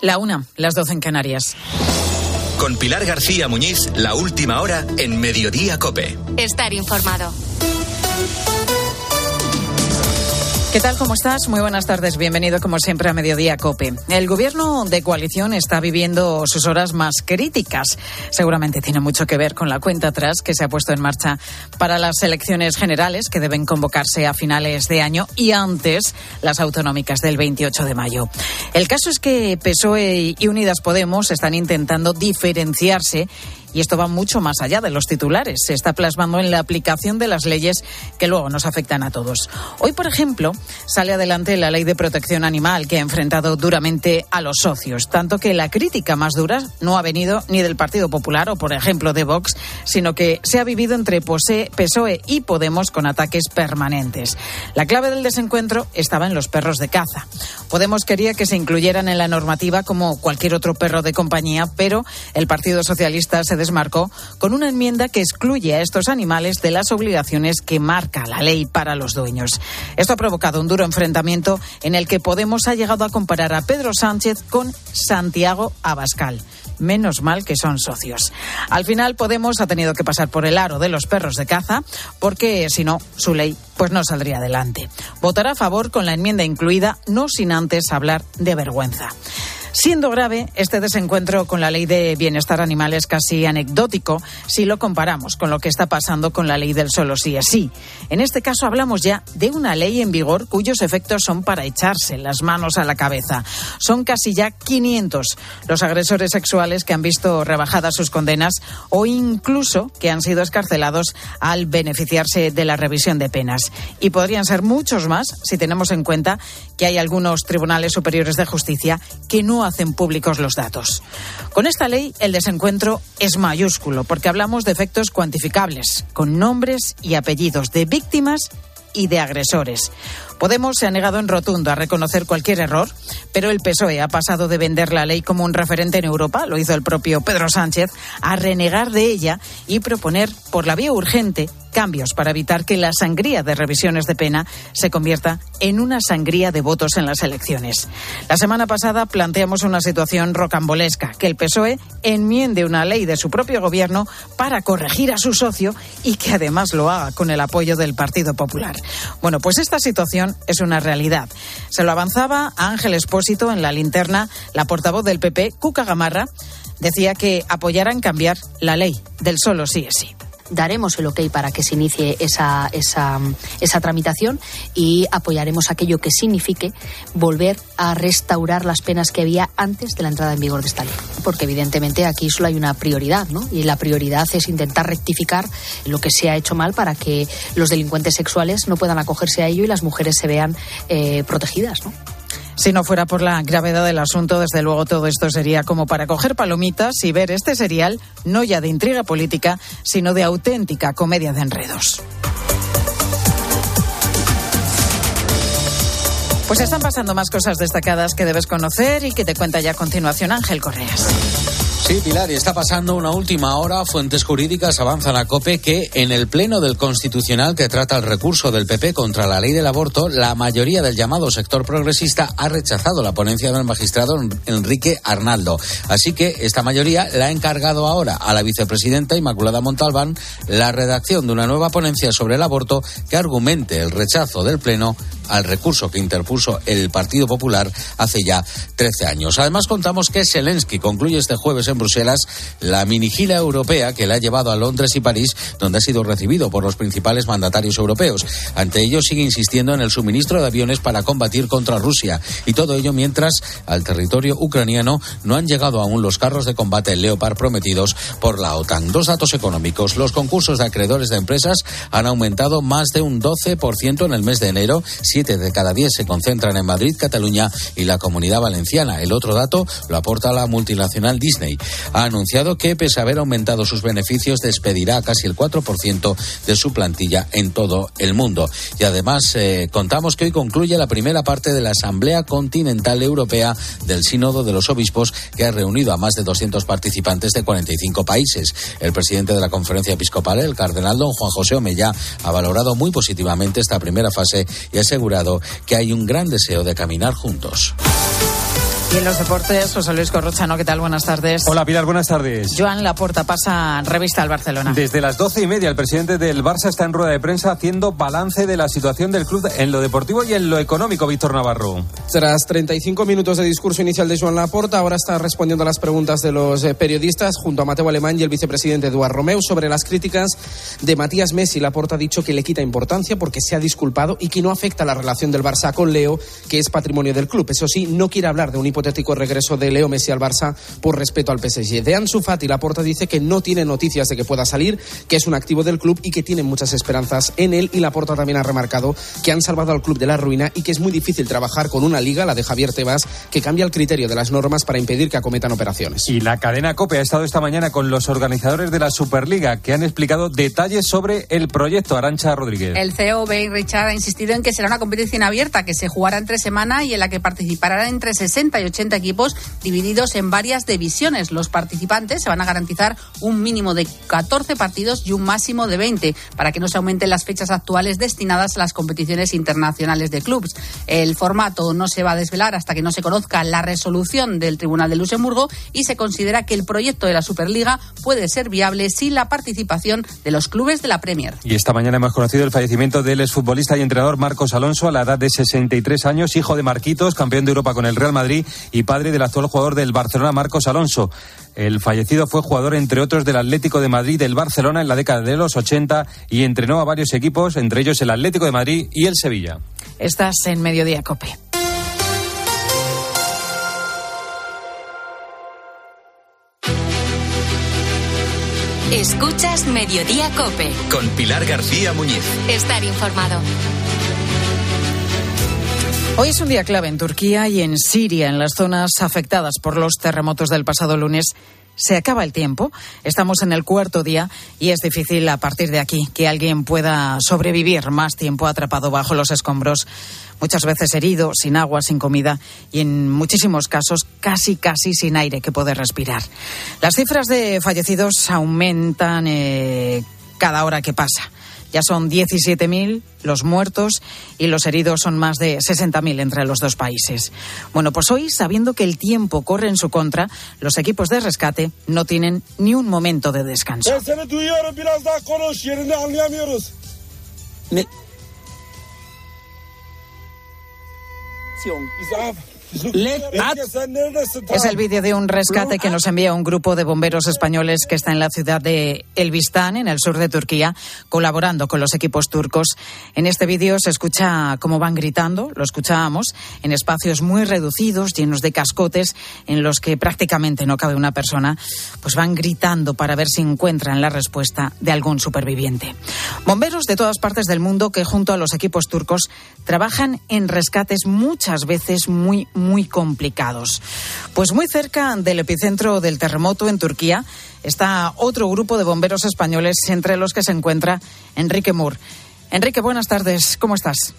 La una, las doce en Canarias. Con Pilar García Muñiz, la última hora en Mediodía Cope. Estar informado. ¿Qué tal? ¿Cómo estás? Muy buenas tardes. Bienvenido, como siempre, a Mediodía Cope. El gobierno de coalición está viviendo sus horas más críticas. Seguramente tiene mucho que ver con la cuenta atrás que se ha puesto en marcha para las elecciones generales que deben convocarse a finales de año y antes las autonómicas del 28 de mayo. El caso es que PSOE y Unidas Podemos están intentando diferenciarse y esto va mucho más allá de los titulares. Se está plasmando en la aplicación de las leyes que luego nos afectan a todos. Hoy, por ejemplo, sale adelante la ley de protección animal que ha enfrentado duramente a los socios. Tanto que la crítica más dura no ha venido ni del Partido Popular o, por ejemplo, de Vox, sino que se ha vivido entre PSOE y Podemos con ataques permanentes. La clave del desencuentro estaba en los perros de caza. Podemos quería que se incluyeran en la normativa como cualquier otro perro de compañía, pero el Partido Socialista se desmarcó con una enmienda que excluye a estos animales de las obligaciones que marca la ley para los dueños. Esto ha provocado un duro enfrentamiento en el que Podemos ha llegado a comparar a Pedro Sánchez con Santiago Abascal. Menos mal que son socios. Al final Podemos ha tenido que pasar por el aro de los perros de caza porque si no, su ley pues no saldría adelante. Votará a favor con la enmienda incluida, no sin antes hablar de vergüenza. Siendo grave, este desencuentro con la ley de bienestar animal es casi anecdótico si lo comparamos con lo que está pasando con la ley del solo sí es sí. En este caso hablamos ya de una ley en vigor cuyos efectos son para echarse las manos a la cabeza. Son casi ya 500 los agresores sexuales que han visto rebajadas sus condenas o incluso que han sido escarcelados al beneficiarse de la revisión de penas. Y podrían ser muchos más si tenemos en cuenta que hay algunos tribunales superiores de justicia que no hacen públicos los datos. Con esta ley, el desencuentro es mayúsculo porque hablamos de efectos cuantificables, con nombres y apellidos de víctimas y de agresores. Podemos se ha negado en rotundo a reconocer cualquier error, pero el PSOE ha pasado de vender la ley como un referente en Europa, lo hizo el propio Pedro Sánchez, a renegar de ella y proponer por la vía urgente cambios para evitar que la sangría de revisiones de pena se convierta en una sangría de votos en las elecciones. La semana pasada planteamos una situación rocambolesca, que el PSOE enmiende una ley de su propio gobierno para corregir a su socio y que además lo haga con el apoyo del Partido Popular. Bueno, pues esta situación es una realidad. Se lo avanzaba a Ángel Espósito en la linterna, la portavoz del PP, Cuca Gamarra, decía que apoyaran cambiar la ley. Del solo sí es sí daremos el ok para que se inicie esa, esa, esa tramitación y apoyaremos aquello que signifique volver a restaurar las penas que había antes de la entrada en vigor de esta ley. Porque evidentemente aquí solo hay una prioridad, ¿no? Y la prioridad es intentar rectificar lo que se ha hecho mal para que los delincuentes sexuales no puedan acogerse a ello y las mujeres se vean eh, protegidas, ¿no? Si no fuera por la gravedad del asunto, desde luego todo esto sería como para coger palomitas y ver este serial no ya de intriga política, sino de auténtica comedia de enredos. Pues están pasando más cosas destacadas que debes conocer y que te cuenta ya a continuación Ángel Correas. Sí, Pilar, y está pasando una última hora. Fuentes jurídicas avanzan a COPE que en el Pleno del Constitucional que trata el recurso del PP contra la ley del aborto, la mayoría del llamado sector progresista ha rechazado la ponencia del magistrado Enrique Arnaldo. Así que esta mayoría la ha encargado ahora a la vicepresidenta Inmaculada Montalbán la redacción de una nueva ponencia sobre el aborto que argumente el rechazo del Pleno al recurso que interpuso el Partido Popular hace ya 13 años. Además, contamos que Zelensky concluye este jueves en Bruselas la minigila europea que le ha llevado a Londres y París, donde ha sido recibido por los principales mandatarios europeos. Ante ello, sigue insistiendo en el suministro de aviones para combatir contra Rusia. Y todo ello mientras al territorio ucraniano no han llegado aún los carros de combate Leopard prometidos por la OTAN. Dos datos económicos. Los concursos de acreedores de empresas han aumentado más de un 12% en el mes de enero. De cada diez se concentran en Madrid, Cataluña y la Comunidad Valenciana. El otro dato lo aporta la multinacional Disney ha anunciado que, pese a haber aumentado sus beneficios, despedirá casi el 4% de su plantilla en todo el mundo. Y además, eh, contamos que hoy concluye la primera parte de la Asamblea Continental Europea del Sínodo de los Obispos, que ha reunido a más de 200 participantes de 45 países. El presidente de la Conferencia Episcopal, el cardenal don Juan José Omeya, ha valorado muy positivamente esta primera fase y ha que hay un gran deseo de caminar juntos. Y en los deportes, José Luis Corrochano, ¿qué tal? Buenas tardes. Hola Pilar, buenas tardes. Joan Laporta pasa revista al Barcelona. Desde las doce y media, el presidente del Barça está en rueda de prensa haciendo balance de la situación del club en lo deportivo y en lo económico, Víctor Navarro. Tras 35 minutos de discurso inicial de Joan Laporta, ahora está respondiendo a las preguntas de los eh, periodistas junto a Mateo Alemán y el vicepresidente Eduard Romeu sobre las críticas de Matías Messi. Laporta ha dicho que le quita importancia porque se ha disculpado y que no afecta la relación del Barça con Leo, que es patrimonio del club. Eso sí, no quiere hablar de un hipotético regreso de Leo Messi al Barça por respeto al PSG. De Ansu Fati, Laporta dice que no tiene noticias de que pueda salir, que es un activo del club y que tiene muchas esperanzas en él. Y Laporta también ha remarcado que han salvado al club de la ruina y que es muy difícil trabajar con una liga, la de Javier Tebas, que cambia el criterio de las normas para impedir que acometan operaciones. Y la cadena COPE ha estado esta mañana con los organizadores de la Superliga que han explicado detalles sobre el proyecto Arancha Rodríguez. El CEO Bay Richard ha insistido en que será una competición abierta que se jugará entre semana y en la que participarán entre 60 y 80 equipos divididos en varias divisiones. Los participantes se van a garantizar un mínimo de 14 partidos y un máximo de 20 para que no se aumenten las fechas actuales destinadas a las competiciones internacionales de clubes. El formato no se va a desvelar hasta que no se conozca la resolución del Tribunal de Luxemburgo y se considera que el proyecto de la Superliga puede ser viable sin la participación de los clubes de la Premier. Y esta mañana hemos conocido el fallecimiento del exfutbolista y entrenador Marcos Alonso a la edad de 63 años, hijo de Marquitos, campeón de Europa con el Real Madrid y padre del actual jugador del Barcelona, Marcos Alonso. El fallecido fue jugador, entre otros, del Atlético de Madrid del Barcelona en la década de los 80 y entrenó a varios equipos, entre ellos el Atlético de Madrid y el Sevilla. Estás en Mediodía Cope. Escuchas Mediodía Cope. Con Pilar García Muñiz. Estar informado. Hoy es un día clave en Turquía y en Siria, en las zonas afectadas por los terremotos del pasado lunes. Se acaba el tiempo, estamos en el cuarto día y es difícil a partir de aquí que alguien pueda sobrevivir más tiempo atrapado bajo los escombros, muchas veces herido, sin agua, sin comida y en muchísimos casos casi, casi sin aire que poder respirar. Las cifras de fallecidos aumentan eh, cada hora que pasa. Ya son 17.000 los muertos y los heridos son más de 60.000 entre los dos países. Bueno, pues hoy, sabiendo que el tiempo corre en su contra, los equipos de rescate no tienen ni un momento de descanso. Es el vídeo de un rescate que nos envía un grupo de bomberos españoles que está en la ciudad de Elbistán, en el sur de Turquía, colaborando con los equipos turcos. En este vídeo se escucha cómo van gritando, lo escuchábamos, en espacios muy reducidos, llenos de cascotes, en los que prácticamente no cabe una persona, pues van gritando para ver si encuentran la respuesta de algún superviviente. Bomberos de todas partes del mundo que junto a los equipos turcos trabajan en rescates muchas veces muy muy complicados. Pues muy cerca del epicentro del terremoto en Turquía está otro grupo de bomberos españoles, entre los que se encuentra Enrique Moore. Enrique, buenas tardes, ¿cómo estás?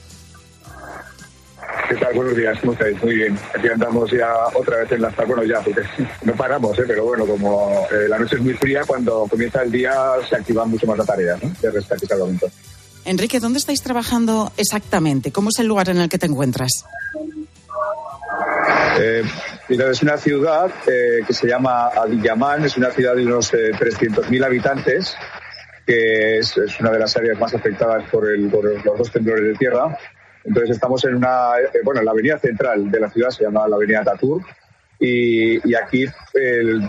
¿Qué tal? Buenos días, ¿cómo estáis? Muy bien. Aquí andamos ya otra vez en las... Bueno, ya, porque no paramos, ¿eh? pero bueno, como eh, la noche es muy fría, cuando comienza el día se activa mucho más la tarea ¿no? de rescate. Enrique, ¿dónde estáis trabajando exactamente? ¿Cómo es el lugar en el que te encuentras? Eh, es una ciudad eh, que se llama Adiyaman, es una ciudad de unos eh, 300.000 habitantes, que es, una de las áreas más afectadas por, los dos temblores de tierra. Entonces estamos en una, eh, bueno, en la avenida central de la ciudad, se llama la avenida Tatur, y, aquí,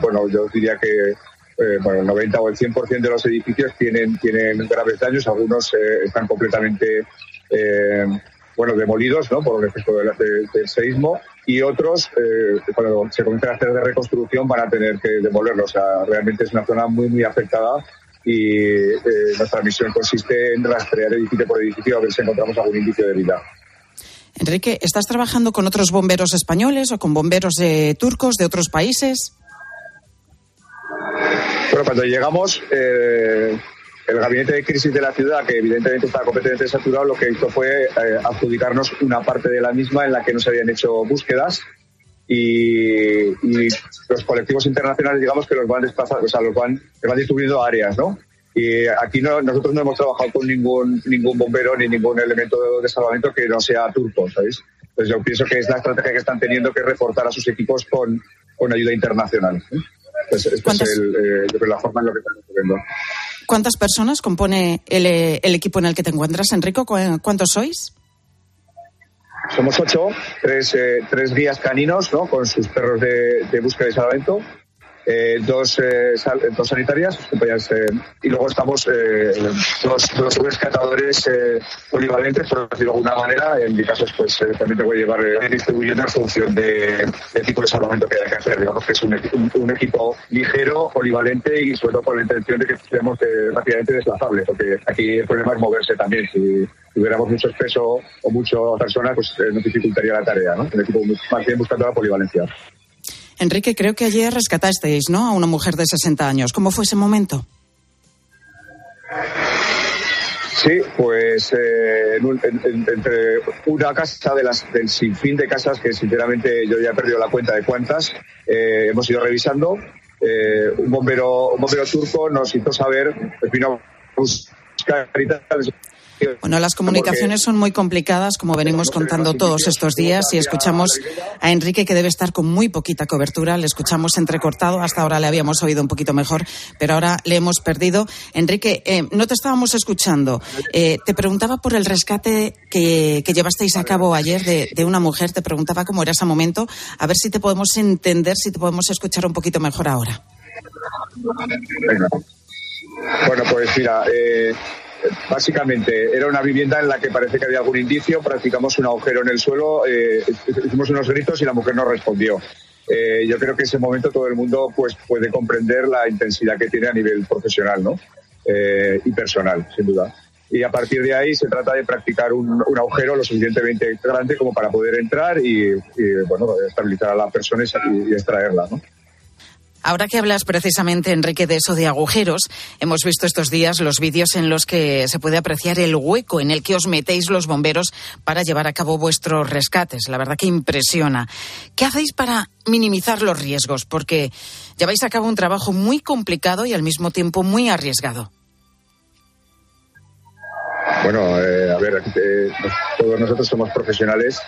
bueno, yo diría que el 90 o el 100% de los edificios tienen, tienen graves daños, algunos están completamente bueno, demolidos ¿no? por el efecto del, del, del seísmo y otros, eh, cuando se comienzan a hacer de reconstrucción, van a tener que demolerlos. O sea, realmente es una zona muy, muy afectada y eh, nuestra misión consiste en rastrear edificio por edificio a ver si encontramos algún indicio de vida. Enrique, ¿estás trabajando con otros bomberos españoles o con bomberos de turcos de otros países? Bueno, cuando llegamos, eh, el gabinete de crisis de la ciudad, que evidentemente estaba completamente saturado, lo que hizo fue eh, adjudicarnos una parte de la misma en la que no se habían hecho búsquedas y, y los colectivos internacionales, digamos, que los van desplazando, o sea, los van, los van distribuyendo a áreas, ¿no? Y aquí no, nosotros no hemos trabajado con ningún, ningún bombero ni ningún elemento de, salvamento que no sea turco, ¿sabéis? Entonces yo pienso que es la estrategia que están teniendo que reforzar a sus equipos con, con ayuda internacional. Pues esta es el, eh, la forma en la que están ocurriendo. ¿Cuántas personas compone el, el, equipo en el que te encuentras, Enrico? ¿Cuántos sois? Somos ocho, tres, eh, guías caninos ¿no? con sus perros de, de búsqueda y salvamento eh, dos, eh, dos sanitarias eh, y luego estamos dos, dos, rescatadores polivalentes, por de alguna manera. En mi caso, pues también te voy a llevar distribuyendo en función de, tipo de salvamento que hay que hacer. Digamos que es un, un, equipo ligero, polivalente y sobre todo con la intención de que seamos rápidamente desplazables, porque aquí el problema es moverse también. Si tuviéramos mucho peso o muchas personas, pues nos dificultaría la tarea. ¿no? Un equipo más bien buscando la polivalencia. Enrique, creo que ayer rescatasteis, ¿no? A una mujer de 60 años. ¿Cómo fue ese momento? Sí, pues eh, entre una casa de las, del sinfín de casas que sinceramente yo ya he perdido la cuenta de cuántas eh, hemos ido revisando. Eh, un bombero turco nos hizo saber, pues vino a buscar bueno, las comunicaciones son muy complicadas, como venimos contando todos estos días, y escuchamos a Enrique que debe estar con muy poquita cobertura. Le escuchamos entrecortado, hasta ahora le habíamos oído un poquito mejor, pero ahora le hemos perdido. Enrique, eh, no te estábamos escuchando. Eh, te preguntaba por el rescate que, llevasteis a cabo ayer de, una mujer. Te preguntaba cómo era ese momento. A ver si te podemos entender, si te podemos escuchar un poquito mejor ahora. Bueno, pues mira, eh, Básicamente, era una vivienda en la que parece que había algún indicio, practicamos un agujero en el suelo, eh, hicimos unos gritos y la mujer no respondió. Eh, yo creo que en ese momento todo el mundo pues, puede comprender la intensidad que tiene a nivel profesional ¿no? Eh, y personal, sin duda. Y a partir de ahí se trata de practicar un, agujero lo suficientemente grande como para poder entrar y, bueno, estabilizar a la persona y, y extraerla. ¿no? Ahora que hablas precisamente, Enrique, de eso de agujeros, hemos visto estos días los vídeos en los que se puede apreciar el hueco en el que os metéis los bomberos para llevar a cabo vuestros rescates. La verdad que impresiona. ¿Qué hacéis para minimizar los riesgos? Porque lleváis a cabo un trabajo muy complicado y al mismo tiempo muy arriesgado. Bueno, eh, a ver, todos nosotros somos profesionales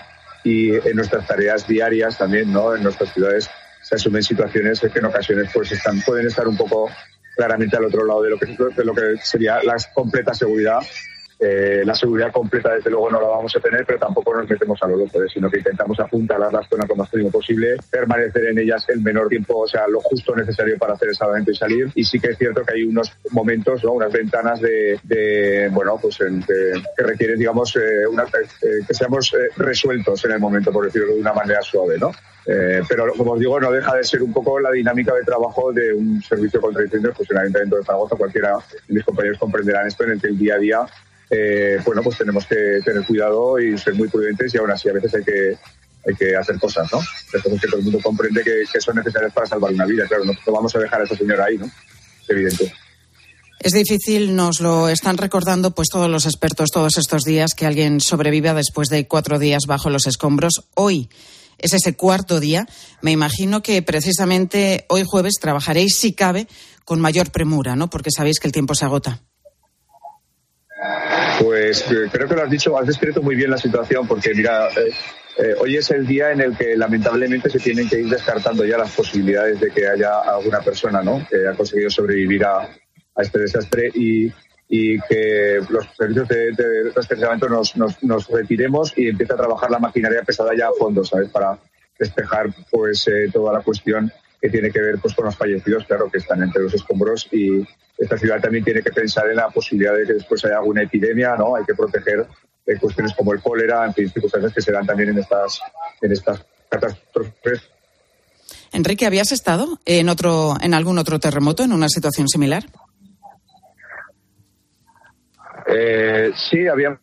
y en nuestras tareas diarias también, ¿no? En nuestras ciudades se asumen situaciones que en ocasiones pues están, pueden estar un poco claramente al otro lado de lo que, de lo que sería la completa seguridad eh, la seguridad completa, desde luego, no la vamos a tener, pero tampoco nos metemos a lo loco, ¿eh? sino que intentamos apuntalar las zonas lo más mínimo posible, permanecer en ellas el menor tiempo, o sea, lo justo necesario para hacer el salvamento y salir. Y sí que es cierto que hay unos momentos, ¿no? unas ventanas de, bueno, pues que requieren, digamos, eh, que seamos resueltos en el momento, por decirlo de una manera suave, ¿no? pero como os digo, no deja de ser un poco la dinámica de trabajo de un servicio contra incendios, pues en el Ayuntamiento de Zaragoza, cualquiera de mis compañeros comprenderán esto, en el que el día a día eh, bueno, pues tenemos que tener cuidado y ser muy prudentes y aún así a veces hay que, hay que hacer cosas, ¿no? Entonces que todo el mundo comprende que, son necesarias para salvar una vida. Claro, no, vamos a dejar a esa señora ahí, ¿no? Es evidente. Es difícil, nos lo están recordando pues todos los expertos todos estos días que alguien sobreviva después de cuatro días bajo los escombros. Hoy es ese cuarto día. Me imagino que precisamente hoy jueves trabajaréis, si cabe, con mayor premura, ¿no? Porque sabéis que el tiempo se agota. Pues eh, creo que lo has dicho, has descrito muy bien la situación, porque mira, eh, eh, hoy es el día en el que lamentablemente se tienen que ir descartando ya las posibilidades de que haya alguna persona ¿no? que ha conseguido sobrevivir a, este desastre y, que los servicios de, de nos, nos, retiremos y empiece a trabajar la maquinaria pesada ya a fondo, ¿sabes? Para despejar pues toda la cuestión que tiene que ver pues con los fallecidos, claro, que están entre los escombros y, esta ciudad también tiene que pensar en la posibilidad de que después haya alguna epidemia, ¿no? Hay que proteger de cuestiones como el cólera, en fin, circunstancias que se dan también en estas, en estas catástrofes. Enrique, ¿habías estado en otro, en algún otro terremoto, en una situación similar? Eh, sí, había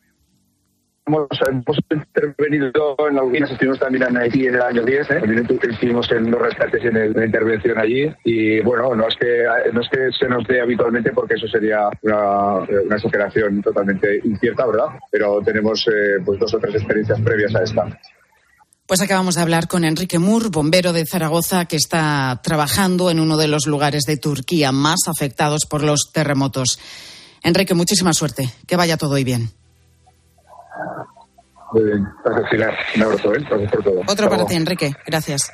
Hemos, intervenido en algunas, estuvimos también en Haití en el año 10, ¿eh? también estuvimos en los rescates y en, la intervención allí. Y bueno, no es que no es que se nos dé habitualmente porque eso sería una, una exageración totalmente incierta, ¿verdad? Pero tenemos eh, pues dos o tres experiencias previas a esta. Pues acabamos de hablar con Enrique Mur, bombero de Zaragoza, que está trabajando en uno de los lugares de Turquía más afectados por los terremotos. Enrique, muchísima suerte. Que vaya todo y bien. Muy bien. Gracias, Pilar. Un abrazo, ¿eh? Gracias por todo. Otro para ti, Enrique. Gracias.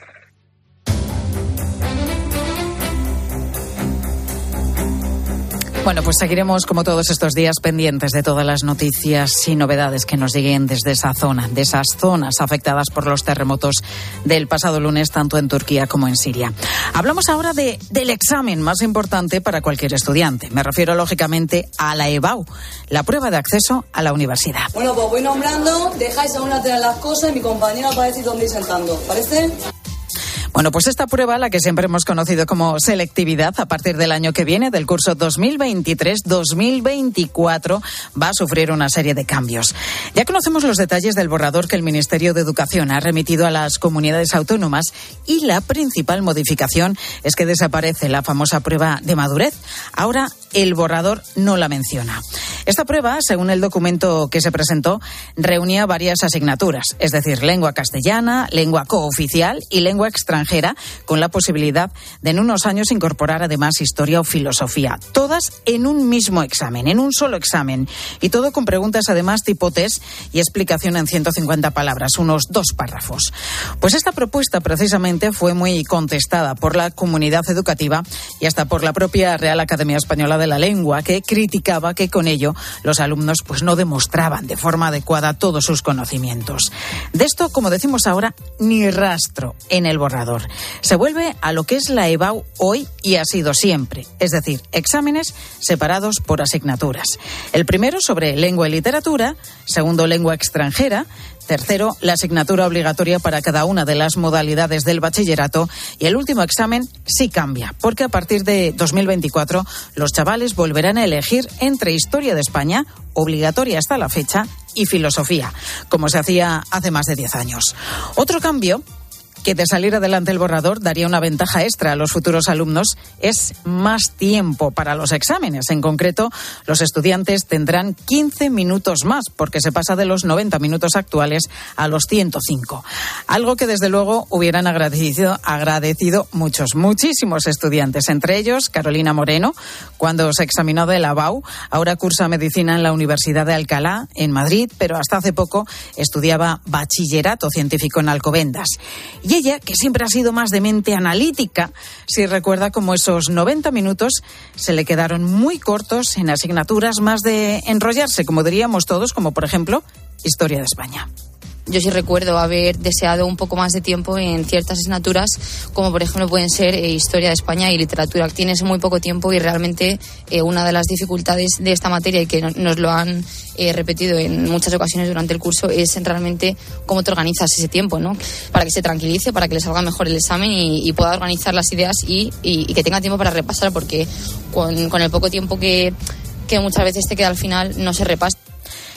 Bueno, pues seguiremos como todos estos días pendientes de todas las noticias y novedades que nos lleguen desde esa zona, de esas zonas afectadas por los terremotos del pasado lunes, tanto en Turquía como en Siria. Hablamos ahora de, del examen más importante para cualquier estudiante. Me refiero lógicamente a la EBAU, la prueba de acceso a la universidad. Bueno, pues voy nombrando, dejáis a un lateral las cosas y mi compañero va a decir dónde ir. ¿Parece? Bueno, pues esta prueba, la que siempre hemos conocido como selectividad, a partir del año que viene, del curso 2023-2024, va a sufrir una serie de cambios. Ya conocemos los detalles del borrador que el Ministerio de Educación ha remitido a las comunidades autónomas y la principal modificación es que desaparece la famosa prueba de madurez. Ahora el borrador no la menciona. Esta prueba, según el documento que se presentó, reunía varias asignaturas, es decir, lengua castellana, lengua cooficial y lengua extranjera con la posibilidad de en unos años incorporar además historia o filosofía, todas en un mismo examen, en un solo examen, y todo con preguntas además tipo test y explicación en 150 palabras, unos dos párrafos. Pues esta propuesta precisamente fue muy contestada por la comunidad educativa y hasta por la propia Real Academia Española de la Lengua, que criticaba que con ello los alumnos pues no demostraban de forma adecuada todos sus conocimientos. De esto, como decimos ahora, ni rastro en el borrador. Se vuelve a lo que es la EBAU hoy y ha sido siempre, es decir, exámenes separados por asignaturas. El primero sobre lengua y literatura, segundo lengua extranjera, Tercero, la asignatura obligatoria para cada una de las modalidades del bachillerato. Y el último examen sí cambia, porque a partir de 2024 los chavales volverán a elegir entre Historia de España, obligatoria hasta la fecha, y Filosofía, como se hacía hace más de 10 años. Otro cambio que de salir adelante el borrador daría una ventaja extra a los futuros alumnos es más tiempo para los exámenes. En concreto, los estudiantes tendrán 15 minutos más porque se pasa de los 90 minutos actuales a los 105. Algo que desde luego hubieran agradecido, agradecido muchos, muchísimos estudiantes, entre ellos Carolina Moreno, cuando se examinó de la BAU, ahora cursa medicina en la Universidad de Alcalá, en Madrid, pero hasta hace poco estudiaba bachillerato científico en Alcobendas. Y ella, que siempre ha sido más de mente analítica, si recuerda como esos 90 minutos se le quedaron muy cortos en asignaturas más de enrollarse, como diríamos todos, como por ejemplo Historia de España. Yo sí recuerdo haber deseado un poco más de tiempo en ciertas asignaturas, como por ejemplo pueden ser eh, Historia de España y Literatura. Tienes muy poco tiempo y realmente eh, una de las dificultades de esta materia y que nos lo han eh, repetido en muchas ocasiones durante el curso es realmente cómo te organizas ese tiempo, ¿no? Para que se tranquilice, para que le salga mejor el examen y, pueda organizar las ideas y, que tenga tiempo para repasar, porque con, con el poco tiempo que, que muchas veces te queda al final no se repasa.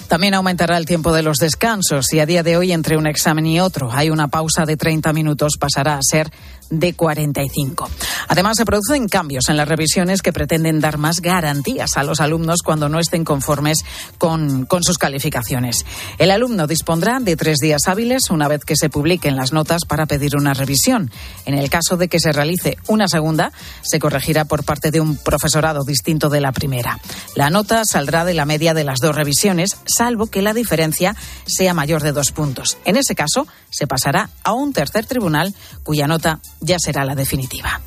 También aumentará el tiempo de los descansos y a día de hoy entre un examen y otro. Hay una pausa de 30 minutos pasará a ser de 45. Además, se producen cambios en las revisiones que pretenden dar más garantías a los alumnos cuando no estén conformes con, con sus calificaciones. El alumno dispondrá de tres días hábiles una vez que se publiquen las notas para pedir una revisión. En el caso de que se realice una segunda, se corregirá por parte de un profesorado distinto de la primera. La nota saldrá de la media de las dos revisiones, salvo que la diferencia sea mayor de dos puntos. En ese caso, se pasará a un tercer tribunal cuya nota ya será la definitiva.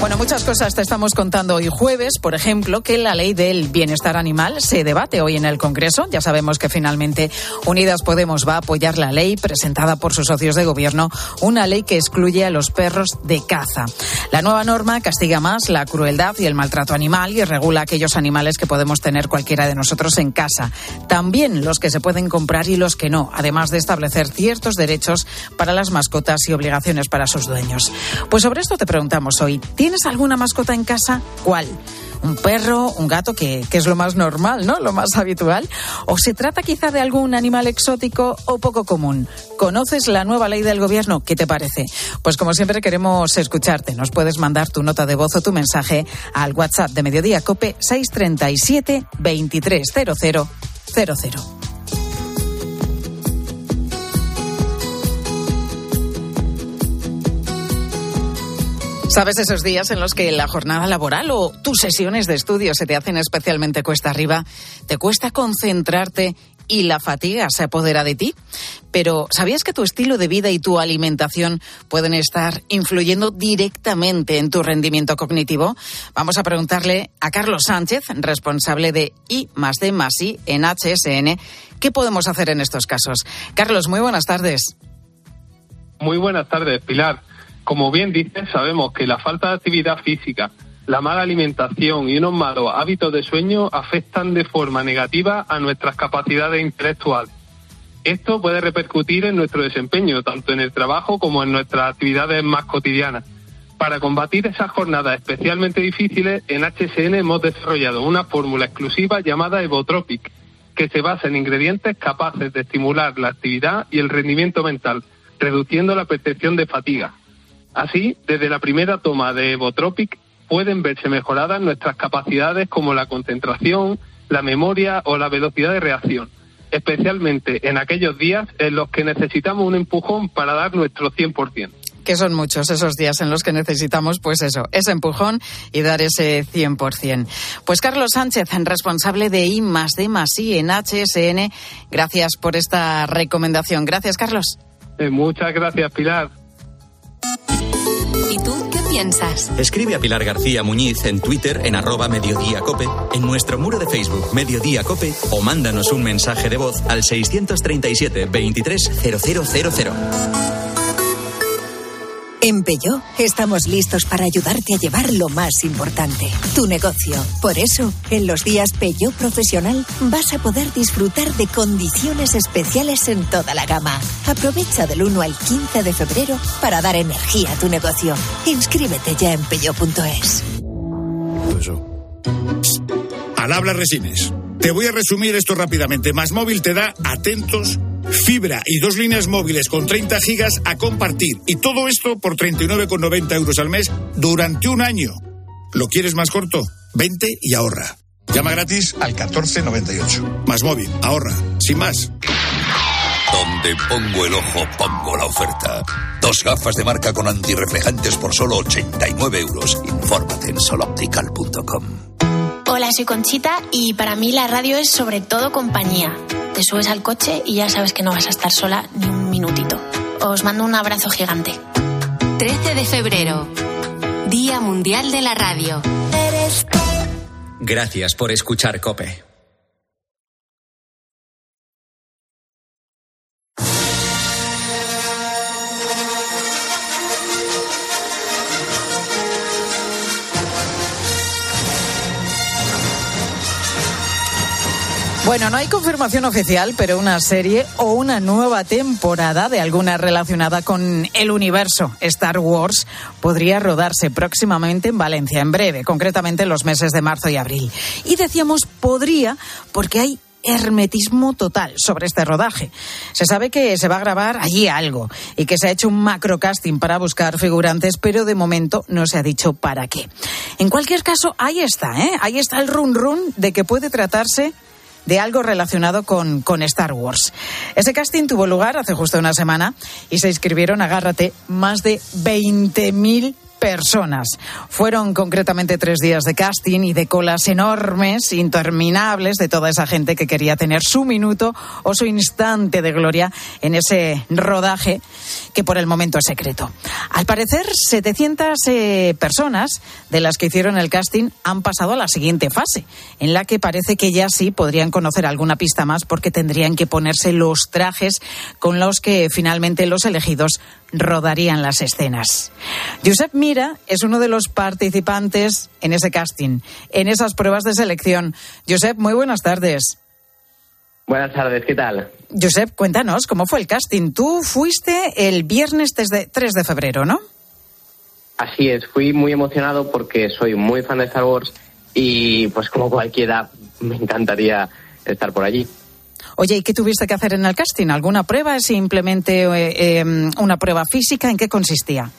Bueno, muchas cosas te estamos contando hoy jueves, por ejemplo, que la ley del bienestar animal se debate hoy en el Congreso. Ya sabemos que finalmente Unidas Podemos va a apoyar la ley presentada por sus socios de gobierno, una ley que excluye a los perros de caza. La nueva norma castiga más la crueldad y el maltrato animal y regula aquellos animales que podemos tener cualquiera de nosotros en casa, también los que se pueden comprar y los que no, además de establecer ciertos derechos para las mascotas y obligaciones para sus dueños. Pues sobre esto te preguntamos hoy. ¿Tienes alguna mascota en casa? ¿Cuál? un perro, un gato, que, que, es lo más normal, ¿no? Lo más habitual. ¿O se trata quizá de algún animal exótico o poco común? ¿Conoces la nueva ley del gobierno? ¿Qué te parece? Pues como siempre queremos escucharte. Nos puedes mandar tu nota de voz o tu mensaje al WhatsApp de Mediodía Cope 637 230000. ¿Sabes esos días en los que la jornada laboral o tus sesiones de estudio se te hacen especialmente cuesta arriba? ¿Te cuesta concentrarte y la fatiga se apodera de ti? Pero ¿sabías que tu estilo de vida y tu alimentación pueden estar influyendo directamente en tu rendimiento cognitivo? Vamos a preguntarle a Carlos Sánchez, responsable de I más D más I en HSN, ¿qué podemos hacer en estos casos? Carlos, muy buenas tardes. Muy buenas tardes, Pilar. Como bien dices, sabemos que la falta de actividad física, la mala alimentación y unos malos hábitos de sueño afectan de forma negativa a nuestras capacidades intelectuales. Esto puede repercutir en nuestro desempeño, tanto en el trabajo como en nuestras actividades más cotidianas. Para combatir esas jornadas especialmente difíciles, en HSN hemos desarrollado una fórmula exclusiva llamada Evotropic, que se basa en ingredientes capaces de estimular la actividad y el rendimiento mental, reduciendo la percepción de fatiga. Así, desde la primera toma de Evotropic pueden verse mejoradas nuestras capacidades como la concentración, la memoria o la velocidad de reacción, especialmente en aquellos días en los que necesitamos un empujón para dar nuestro 100% que son muchos esos días en los que necesitamos, pues eso, ese empujón y dar ese 100%. Pues Carlos Sánchez, responsable de I más D más I en HSN, gracias por esta recomendación. Gracias, Carlos. Eh, muchas gracias, Pilar. ¿Y tú qué piensas? Escribe a Pilar García Muñiz en Twitter en arroba Mediodía Cope, en nuestro muro de Facebook Mediodía Cope o mándanos un mensaje de voz al 637 230000. En Peugeot estamos listos para ayudarte a llevar lo más importante, tu negocio. Por eso, en los días Peugeot Profesional vas a poder disfrutar de condiciones especiales en toda la gama. Aprovecha del 1 al 15 de febrero para dar energía a tu negocio. Inscríbete ya en peugeot.es. Al habla Resines. Te voy a resumir esto rápidamente. Más móvil te da atentos fibra y dos líneas móviles con 30 gigas a compartir. Y todo esto por 39,90 euros al mes durante un año. ¿Lo quieres más corto? Vente y ahorra. Llama gratis al 1498. Más móvil, ahorra, sin más. Donde pongo el ojo, pongo la oferta. Dos gafas de marca con antirreflejantes por solo 89 euros. Infórmate en soloptical.com. Hola, soy Conchita y para mí la radio es sobre todo compañía. Te subes al coche y ya sabes que no vas a estar sola ni un minutito. Os mando un abrazo gigante. 13 de febrero, Día Mundial de la Radio. Gracias por escuchar Cope. Bueno, no hay confirmación oficial, pero una serie o una nueva temporada de alguna relacionada con el universo Star Wars podría rodarse próximamente en Valencia, en breve, concretamente en los meses de marzo y abril. Y decíamos podría porque hay hermetismo total sobre este rodaje. Se sabe que se va a grabar allí algo y que se ha hecho un macro casting para buscar figurantes, pero de momento no se ha dicho para qué. En cualquier caso, ahí está, ¿eh? Ahí está el run run de que puede tratarse de algo relacionado con, con Star Wars. Ese casting tuvo lugar hace justo una semana y se inscribieron, agárrate, más de 20.000 personas. Fueron concretamente tres días de casting y de colas enormes, interminables, de toda esa gente que quería tener su minuto o su instante de gloria en ese rodaje que por el momento es secreto. Al parecer, 700 eh, personas de las que hicieron el casting han pasado a la siguiente fase, en la que parece que ya sí podrían conocer alguna pista más porque tendrían que ponerse los trajes con los que finalmente los elegidos rodarían las escenas. Josep Mira es uno de los participantes en ese casting, en esas pruebas de selección. Josep, muy buenas tardes. Buenas tardes, ¿qué tal? Josep, cuéntanos, ¿cómo fue el casting? Tú fuiste el viernes 3 de febrero, ¿no? Así es, fui muy emocionado porque soy muy fan de Star Wars y pues como cualquiera me encantaría estar por allí. Oye, ¿y qué tuviste que hacer en el casting? ¿Alguna prueba? ¿Simplemente eh, em, una prueba física? ¿En qué consistía?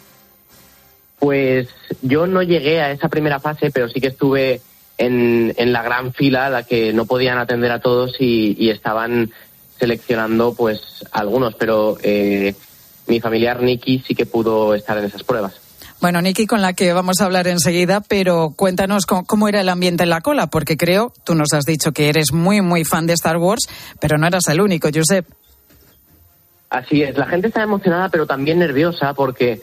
Pues yo no llegué a esa primera fase, pero sí que estuve en, la gran fila, a la que no podían atender a todos y, estaban seleccionando pues algunos, pero eh, mi familiar Nicky sí que pudo estar en esas pruebas. Bueno, Nicky, con la que vamos a hablar enseguida, pero cuéntanos cómo, cómo, era el ambiente en la cola, porque creo, tú nos has dicho que eres muy, muy fan de Star Wars, pero no eras el único, Josep. Así es, la gente está emocionada, pero también nerviosa, porque,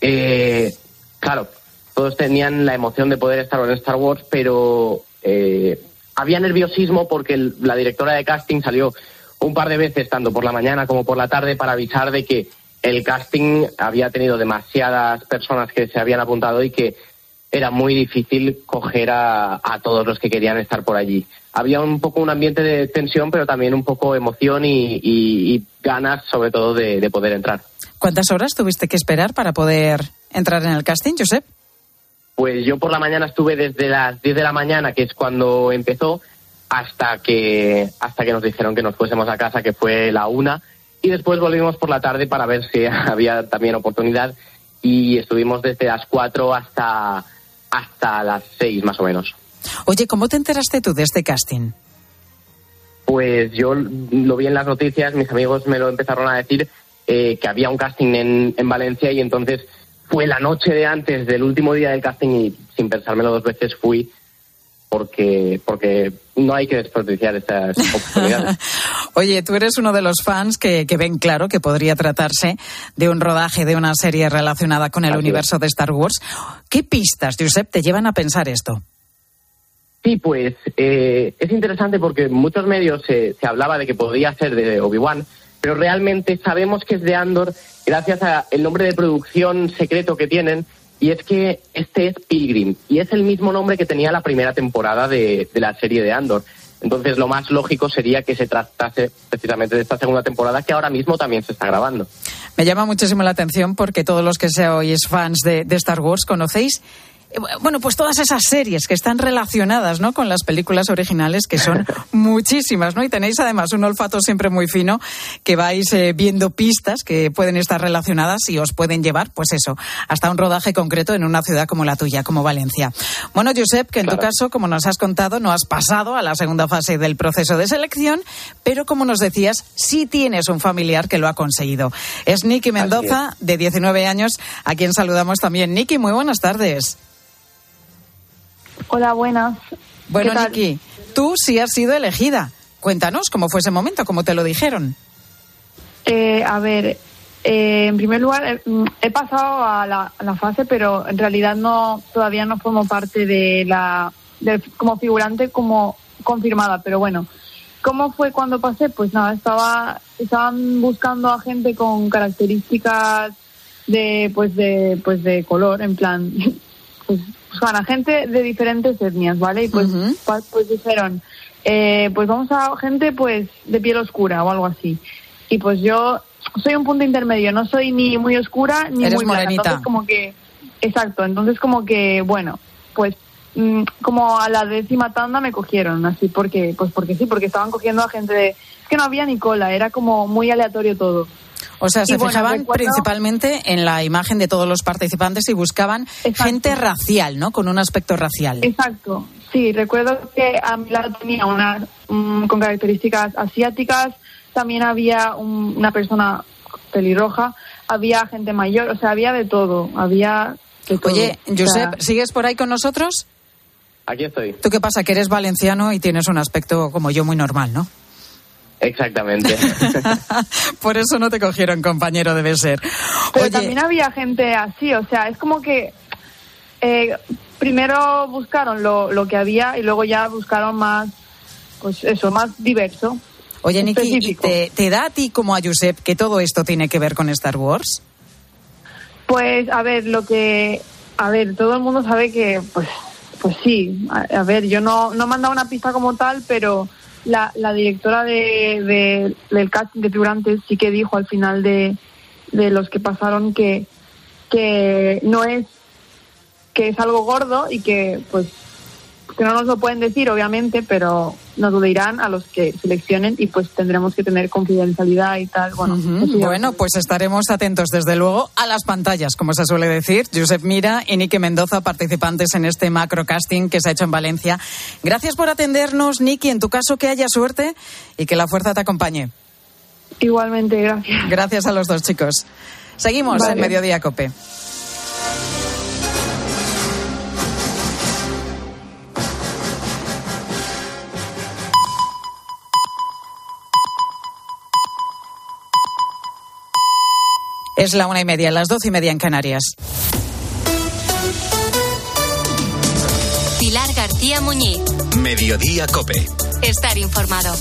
eh, claro, todos tenían la emoción de poder estar en Star Wars, pero eh, había nerviosismo porque la directora de casting salió un par de veces, tanto por la mañana como por la tarde, para avisar de que el casting había tenido demasiadas personas que se habían apuntado y que era muy difícil coger a, todos los que querían estar por allí. Había un poco un ambiente de tensión, pero también un poco emoción y ganas, sobre todo, de, de, poder entrar. ¿Cuántas horas tuviste que esperar para poder entrar en el casting, Josep? Pues yo por la mañana estuve desde las 10 de la mañana, que es cuando empezó, hasta que, hasta que nos dijeron que nos fuésemos a casa, que fue la una y después volvimos por la tarde para ver si había también oportunidad y estuvimos desde las 4 hasta, hasta las 6 más o menos. Oye, ¿cómo te enteraste tú de este casting? Pues yo lo vi en las noticias, mis amigos me lo empezaron a decir eh, que había un casting en, en Valencia y entonces fue la noche de antes del último día del casting y sin pensármelo dos veces fui porque, porque no hay que desperdiciar estas oportunidades. Oye, tú eres uno de los fans que, que, ven claro que podría tratarse de un rodaje de una serie relacionada con el Así universo es. de Star Wars. ¿Qué pistas, Josep, te llevan a pensar esto? Sí, pues eh, es interesante porque en muchos medios se, se hablaba de que podría ser de Obi-Wan, pero realmente sabemos que es de Andor gracias al nombre de producción secreto que tienen y es que este es Pilgrim y es el mismo nombre que tenía la primera temporada de, de, la serie de Andor. Entonces lo más lógico sería que se tratase precisamente de esta segunda temporada que ahora mismo también se está grabando. Me llama muchísimo la atención porque todos los que seáis fans de, de Star Wars conocéis bueno, pues todas esas series que están relacionadas, ¿no? Con las películas originales, que son muchísimas, ¿no? Y tenéis además un olfato siempre muy fino, que vais eh, viendo pistas que pueden estar relacionadas y os pueden llevar, pues eso, hasta un rodaje concreto en una ciudad como la tuya, como Valencia. Bueno, Josep, que en claro. tu caso, como nos has contado, no has pasado a la segunda fase del proceso de selección, pero como nos decías, sí tienes un familiar que lo ha conseguido. Es Nicky Mendoza, de 19 años, a quien saludamos también. Nicky, muy buenas tardes. Hola, buenas. Bueno, Niki, tú sí has sido elegida. Cuéntanos cómo fue ese momento, cómo te lo dijeron. Eh, a ver, eh, en primer lugar, eh, he pasado a la, a la, fase, pero en realidad no todavía no formo parte de la de, como figurante como confirmada, pero bueno. ¿Cómo fue cuando pasé? Pues nada, estaba estaban buscando a gente con características de pues de pues de color, en plan pues gente de diferentes etnias, ¿vale? Y pues, uh -huh. pues dijeron, eh, pues vamos a gente pues de piel oscura o algo así. Y pues yo soy un punto intermedio, no soy ni muy oscura ni Eres muy morenita. blanca. Entonces como que, exacto, entonces como que, bueno, pues mmm, como a la décima tanda me cogieron, así porque, pues porque sí, porque estaban cogiendo a gente de, es que no había ni cola, era como muy aleatorio todo. O sea, se y fijaban bueno, recuerdo... principalmente en la imagen de todos los participantes y buscaban Exacto. gente racial, ¿no? Con un aspecto racial. Exacto. Sí, recuerdo que a mi lado tenía una um, con características asiáticas, también había un, una persona pelirroja, había gente mayor, o sea, había de todo, había de todo. Oye, Josep, o sea... ¿sigues por ahí con nosotros? Aquí estoy. ¿Tú qué pasa? Que eres valenciano y tienes un aspecto como yo muy normal, ¿no? Exactamente. Por eso no te cogieron, compañero, debe ser. Pero Oye... también había gente así, o sea, es como que eh, primero buscaron lo, lo, que había y luego ya buscaron más, pues eso, más diverso. Oye, Niki, ¿te, ¿te, da a ti como a Josep que todo esto tiene que ver con Star Wars? Pues, a ver, lo que... A ver, todo el mundo sabe que, pues, pues sí. A, a ver, yo no, no me han dado una pista como tal, pero la, la directora de, de, del casting de figurantes sí que dijo al final de, de los que pasaron que, que no es que es algo gordo y que pues que no nos lo pueden decir obviamente pero nos lo dirán a los que seleccionen y pues tendremos que tener confidencialidad y tal. Bueno, uh -huh. bueno pues estaremos atentos desde luego a las pantallas como se suele decir. Josep Mira y Niki Mendoza participantes en este macro casting que se ha hecho en Valencia. Gracias por atendernos Niki en tu caso que haya suerte y que la fuerza te acompañe. Igualmente gracias. Gracias a los dos chicos. Seguimos vale. en Mediodía Cope Es la una y media, las doce y media en Canarias. Pilar García Muñiz. Mediodía Cope. Estar informado.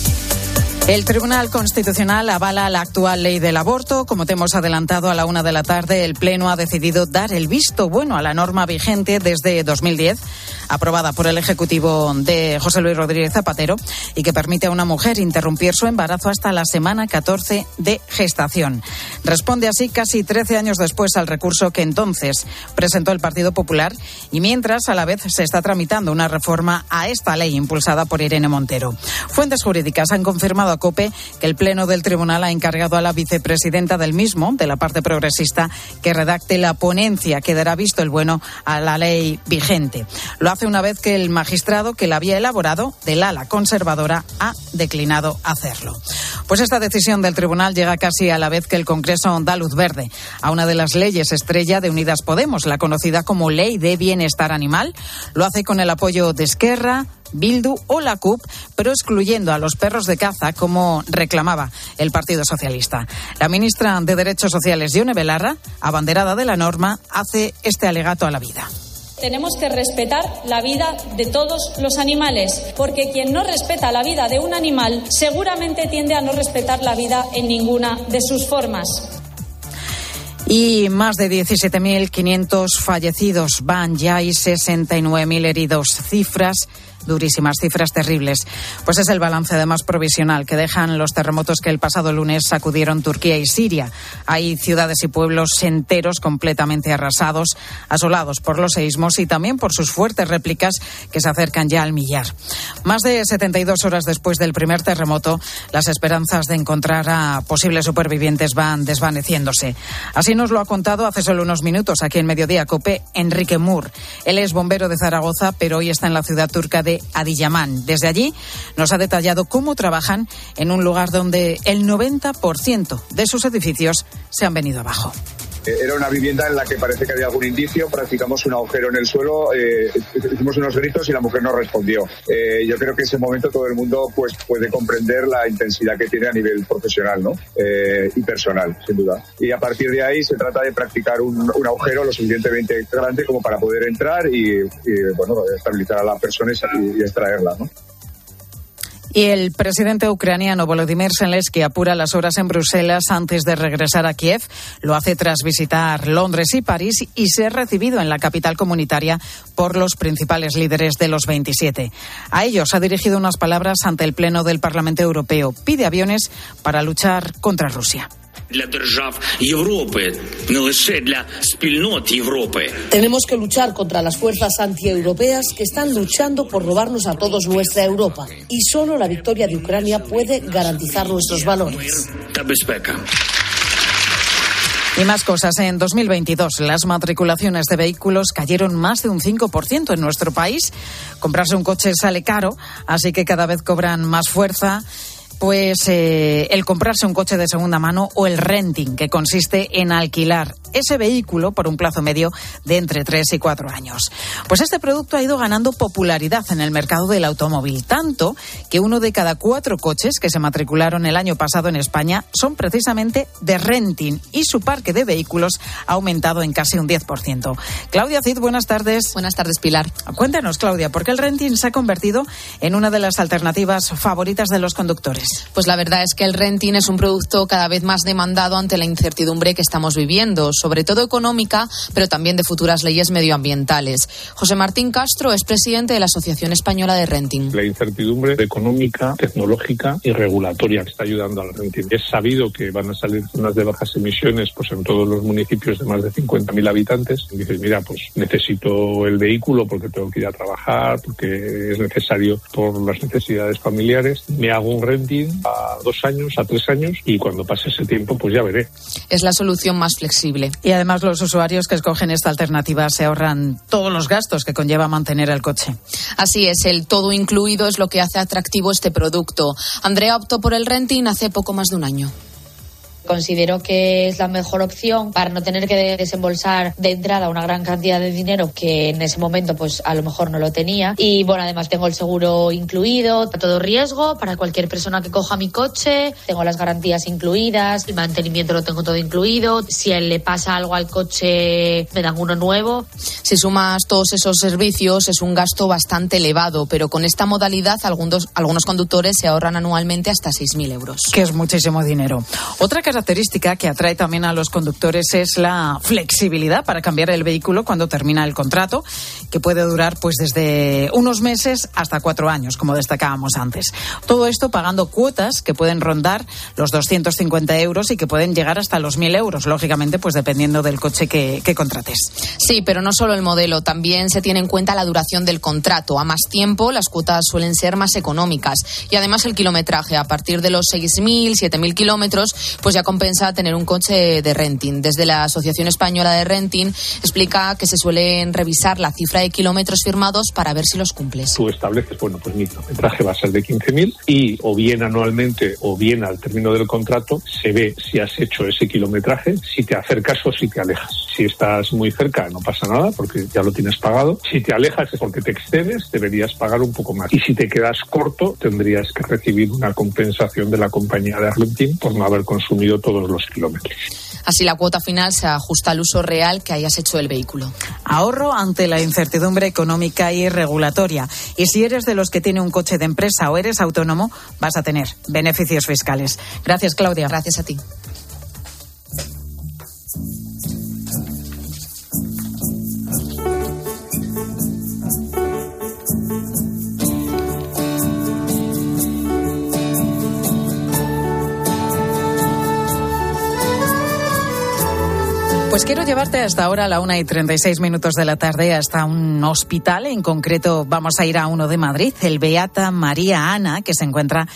El Tribunal Constitucional avala la actual ley del aborto. Como te hemos adelantado a la una de la tarde, el Pleno ha decidido dar el visto bueno a la norma vigente desde 2010, aprobada por el Ejecutivo de José Luis Rodríguez Zapatero, y que permite a una mujer interrumpir su embarazo hasta la semana 14 de gestación. Responde así casi 13 años después al recurso que entonces presentó el Partido Popular y mientras a la vez se está tramitando una reforma a esta ley impulsada por Irene Montero. Fuentes jurídicas han confirmado a COPE que el Pleno del Tribunal ha encargado a la vicepresidenta del mismo, de la parte progresista, que redacte la ponencia que dará visto el bueno a la ley vigente. Lo hace una vez que el magistrado que la había elaborado, del ala conservadora, ha declinado hacerlo. Pues esta decisión del tribunal llega casi a la vez que el Congreso da luz verde a una de las leyes estrella de Unidas Podemos, la conocida como Ley de Bienestar Animal. Lo hace con el apoyo de Esquerra, Bildu o la CUP, pero excluyendo a los perros de caza, como reclamaba el Partido Socialista. La ministra de Derechos Sociales, Yone Belarra, abanderada de la norma, hace este alegato a la vida. Tenemos que respetar la vida de todos los animales, porque quien no respeta la vida de un animal seguramente tiende a no respetar la vida en ninguna de sus formas. Y más de 17.500 fallecidos van ya y 69.000 heridos. Cifras durísimas, cifras terribles. Pues es el balance además provisional que dejan los terremotos que el pasado lunes sacudieron Turquía y Siria. Hay ciudades y pueblos enteros completamente arrasados, asolados por los seísmos y también por sus fuertes réplicas que se acercan ya al millar. Más de 72 horas después del primer terremoto, las esperanzas de encontrar a posibles supervivientes van desvaneciéndose. Así nos lo ha contado hace solo unos minutos aquí en Mediodía Cope Enrique Moore. Él es bombero de Zaragoza, pero hoy está en la ciudad turca de Adiyaman. Desde allí nos ha detallado cómo trabajan en un lugar donde el 90% de sus edificios se han venido abajo. Eh, era una vivienda en la que parece que había algún indicio, practicamos un agujero en el suelo, eh, hicimos unos gritos y la mujer no respondió. Eh, yo creo que en ese momento todo el mundo pues, puede comprender la intensidad que tiene a nivel profesional ¿no? y personal, sin duda. Y a partir de ahí se trata de practicar un, agujero lo suficientemente grande como para poder entrar y, bueno, estabilizar a la persona y, y extraerla. ¿no? Y el presidente ucraniano Volodymyr Zelensky apura las horas en Bruselas antes de regresar a Kiev. Lo hace tras visitar Londres y París y ser recibido en la capital comunitaria por los principales líderes de los 27. A ellos ha dirigido unas palabras ante el Pleno del Parlamento Europeo. Pide aviones para luchar contra Rusia. Tenemos que luchar contra las fuerzas antieuropeas que están luchando por robarnos a todos nuestra Europa. Y solo la victoria de Ucrania puede garantizar nuestros valores. Y más cosas. En 2022 las matriculaciones de vehículos cayeron más de un 5% en nuestro país. Comprarse un coche sale caro, así que cada vez cobran más fuerza pues eh, el comprarse un coche de segunda mano o el renting, que consiste en alquilar ese vehículo por un plazo medio de entre tres y cuatro años. Pues este producto ha ido ganando popularidad en el mercado del automóvil, tanto que uno de cada cuatro coches que se matricularon el año pasado en España son precisamente de renting y su parque de vehículos ha aumentado en casi un 10%. Claudia Cid, buenas tardes. Buenas tardes, Pilar. Cuéntanos, Claudia, ¿por qué el renting se ha convertido en una de las alternativas favoritas de los conductores? Pues la verdad es que el renting es un producto cada vez más demandado ante la incertidumbre que estamos viviendo sobre todo económica, pero también de futuras leyes medioambientales. José Martín Castro es presidente de la Asociación Española de Renting. La incertidumbre económica, tecnológica y regulatoria que está ayudando al renting. Es sabido que van a salir zonas de bajas emisiones pues en todos los municipios de más de 50.000 habitantes. Dices, mira, pues necesito el vehículo porque tengo que ir a trabajar, porque es necesario por las necesidades familiares. Me hago un renting a dos años, a tres años y cuando pase ese tiempo pues ya veré. Es la solución más flexible. Y además los usuarios que escogen esta alternativa se ahorran todos los gastos que conlleva mantener el coche. Así es, el todo incluido es lo que hace atractivo este producto. Andrea optó por el renting hace poco más de un año. Considero que es la mejor opción para no tener que desembolsar de entrada una gran cantidad de dinero que en ese momento pues a lo mejor no lo tenía. Y bueno, además tengo el seguro incluido, a todo riesgo para cualquier persona que coja mi coche, tengo las garantías incluidas, el mantenimiento lo tengo todo incluido, si le pasa algo al coche me dan uno nuevo. Si sumas todos esos servicios es un gasto bastante elevado, pero con esta modalidad algunos, algunos conductores se ahorran anualmente hasta 6.000 euros. Que es muchísimo dinero. Otra característica que atrae también a los conductores es la flexibilidad para cambiar el vehículo cuando termina el contrato, que puede durar pues desde unos meses hasta cuatro años, como destacábamos antes. Todo esto pagando cuotas que pueden rondar los 250 euros y que pueden llegar hasta los 1.000 euros, lógicamente, pues dependiendo del coche que, que contrates. Sí, pero no solo el modelo, también se tiene en cuenta la duración del contrato. A más tiempo, las cuotas suelen ser más económicas. Y además el kilometraje, a partir de los 6.000, 7.000 kilómetros, pues ya compensa tener un coche de renting. Desde la Asociación Española de Renting explica que se suelen revisar la cifra de kilómetros firmados para ver si los cumples. Tú estableces, bueno, pues mi kilometraje va a ser de 15.000 y o bien anualmente o bien al término del contrato se ve si has hecho ese kilometraje, si te acercas o si te alejas. Si estás muy cerca no pasa nada porque ya lo tienes pagado. Si te alejas es porque te excedes, deberías pagar un poco más. Y si te quedas corto, tendrías que recibir una compensación de la compañía de renting por no haber consumido todos los kilómetros. Así la cuota final se ajusta al uso real que hayas hecho del vehículo. Ahorro ante la incertidumbre económica y regulatoria. Y si eres de los que tiene un coche de empresa o eres autónomo, vas a tener beneficios fiscales. Gracias, Claudia. Gracias a ti. Pues quiero llevarte hasta ahora a la una y 36 minutos de la tarde hasta un hospital. En concreto, vamos a ir a uno de Madrid, el Beata María Ana, que se encuentra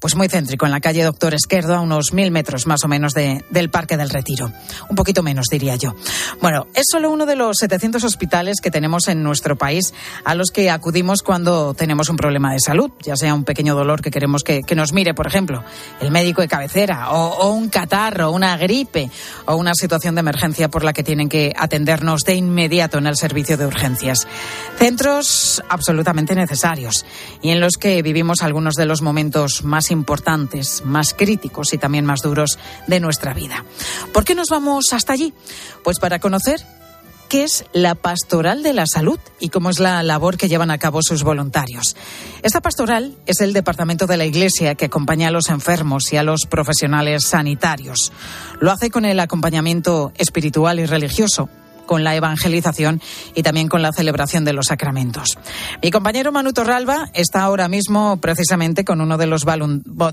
pues muy céntrico, en la calle Doctor Esquerdo, a unos mil metros más o menos de, del Parque del Retiro. Un poquito menos, diría yo. Bueno, es solo uno de los 700 hospitales que tenemos en nuestro país a los que acudimos cuando tenemos un problema de salud, ya sea un pequeño dolor que queremos que, que nos mire, por ejemplo, el médico de cabecera, o, o un catarro, una gripe, o una situación de emergencia por la que tienen que atendernos de inmediato en el servicio de urgencias. Centros absolutamente necesarios y en los que vivimos algunos de los momentos más importantes, más críticos y también más duros de nuestra vida. ¿Por qué nos vamos hasta allí? Pues para conocer qué es la pastoral de la salud y cómo es la labor que llevan a cabo sus voluntarios. Esta pastoral es el departamento de la Iglesia que acompaña a los enfermos y a los profesionales sanitarios. Lo hace con el acompañamiento espiritual y religioso con la evangelización y también con la celebración de los sacramentos. Mi compañero Manu Torralba está ahora mismo precisamente con uno de los,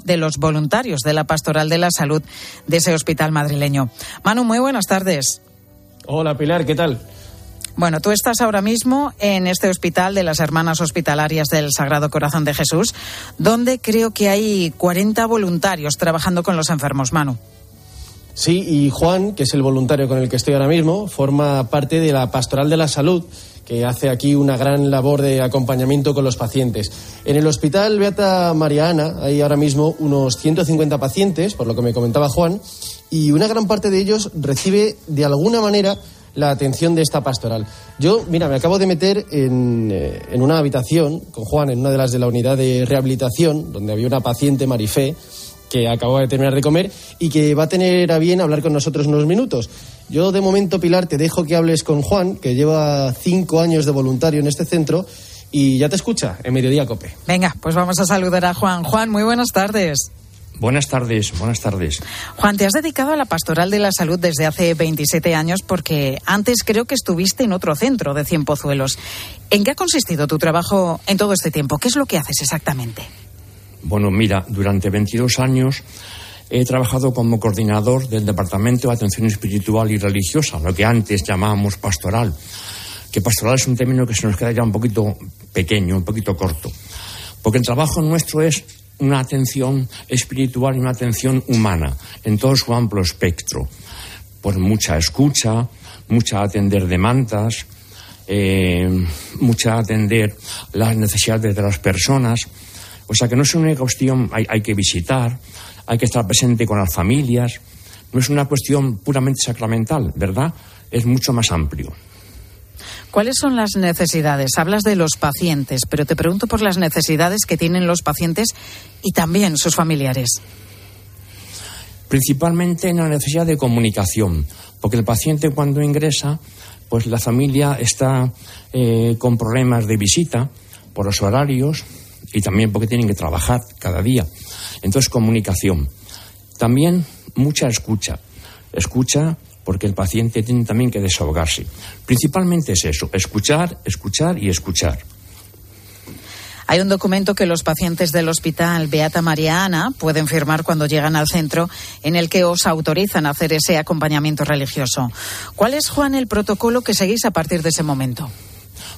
de los voluntarios de la Pastoral de la Salud de ese hospital madrileño. Manu, muy buenas tardes. Hola Pilar, ¿qué tal? Bueno, tú estás ahora mismo en este hospital de las Hermanas Hospitalarias del Sagrado Corazón de Jesús, donde creo que hay 40 voluntarios trabajando con los enfermos, Manu. Sí, y Juan, que es el voluntario con el que estoy ahora mismo, forma parte de la Pastoral de la Salud, que hace aquí una gran labor de acompañamiento con los pacientes. En el Hospital Beata Mariana hay ahora mismo unos 150 pacientes, por lo que me comentaba Juan, y una gran parte de ellos recibe de alguna manera la atención de esta pastoral. Yo, mira, me acabo de meter en, eh, en una habitación con Juan, en una de las de la unidad de rehabilitación, donde había una paciente, Marifé, que acaba de terminar de comer y que va a tener a bien hablar con nosotros unos minutos. Yo, de momento, Pilar, te dejo que hables con Juan, que lleva cinco años de voluntario en este centro y ya te escucha en Mediodía Cope. Venga, pues vamos a saludar a Juan. Juan, muy buenas tardes. Buenas tardes, buenas tardes. Juan, te has dedicado a la pastoral de la salud desde hace 27 años porque antes creo que estuviste en otro centro de Cien Pozuelos. ¿En qué ha consistido tu trabajo en todo este tiempo? ¿Qué es lo que haces exactamente? Bueno, mira, durante 22 años he trabajado como coordinador del Departamento de Atención Espiritual y Religiosa, lo que antes llamábamos pastoral. Que pastoral es un término que se nos queda ya un poquito pequeño, un poquito corto. Porque el trabajo nuestro es una atención espiritual y una atención humana en todo su amplio espectro. Por mucha escucha, mucha atender demandas, eh, mucha atender las necesidades de las personas. O sea que no es una cuestión, hay, hay, que visitar, hay que estar presente con las familias, no es una cuestión puramente sacramental, ¿verdad? Es mucho más amplio. ¿Cuáles son las necesidades? Hablas de los pacientes, pero te pregunto por las necesidades que tienen los pacientes y también sus familiares. Principalmente en la necesidad de comunicación, porque el paciente cuando ingresa, pues la familia está eh, con problemas de visita por los horarios y también porque tienen que trabajar cada día. Entonces, comunicación. También mucha escucha. Escucha porque el paciente tiene también que desahogarse. Principalmente es eso, escuchar, escuchar y escuchar. Hay un documento que los pacientes del hospital Beata María Ana pueden firmar cuando llegan al centro en el que os autorizan a hacer ese acompañamiento religioso. ¿Cuál es, Juan, el protocolo que seguís a partir de ese momento?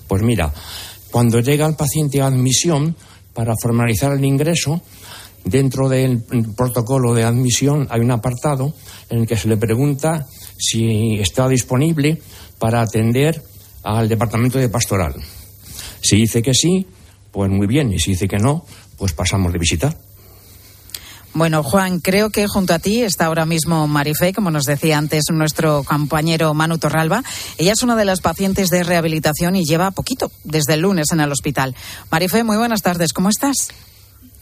Pues mira, cuando llega el paciente a admisión, para formalizar el ingreso, dentro del protocolo de admisión hay un apartado en el que se le pregunta si está disponible para atender al departamento de pastoral. Si dice que sí, pues muy bien, y si dice que no, pues pasamos de visitar. Bueno, Juan, creo que junto a ti está ahora mismo Marifé, como nos decía antes nuestro compañero Manu Torralba. Ella es una de las pacientes de rehabilitación y lleva poquito, desde el lunes en el hospital. Marifé, muy buenas tardes, ¿cómo estás?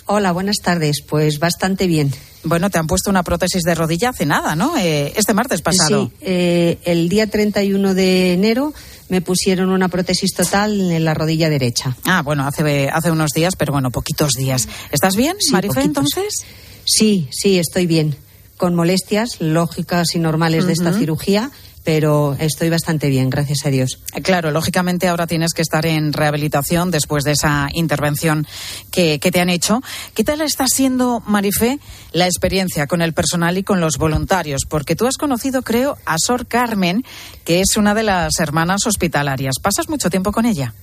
Hola, buenas tardes. Pues bastante bien. Bueno, te han puesto una prótesis de rodilla hace nada, ¿no? Eh, este martes pasado. Sí, eh, el día 31 de enero me pusieron una prótesis total en la rodilla derecha. Ah, bueno, hace, hace unos días, pero bueno, poquitos días. ¿Estás bien, Sí, Marifé, poquitos. entonces? Sí, sí, estoy bien. Con molestias lógicas y normales de esta cirugía, pero estoy bastante bien, gracias a Dios. Eh, Claro, lógicamente ahora tienes que estar en rehabilitación después de esa intervención que, que te han hecho. ¿Qué tal está siendo, Marifé, la experiencia con el personal y con los voluntarios? Porque tú has conocido, creo, a Sor Carmen, que es una de las hermanas hospitalarias. ¿Pasas mucho tiempo con ella?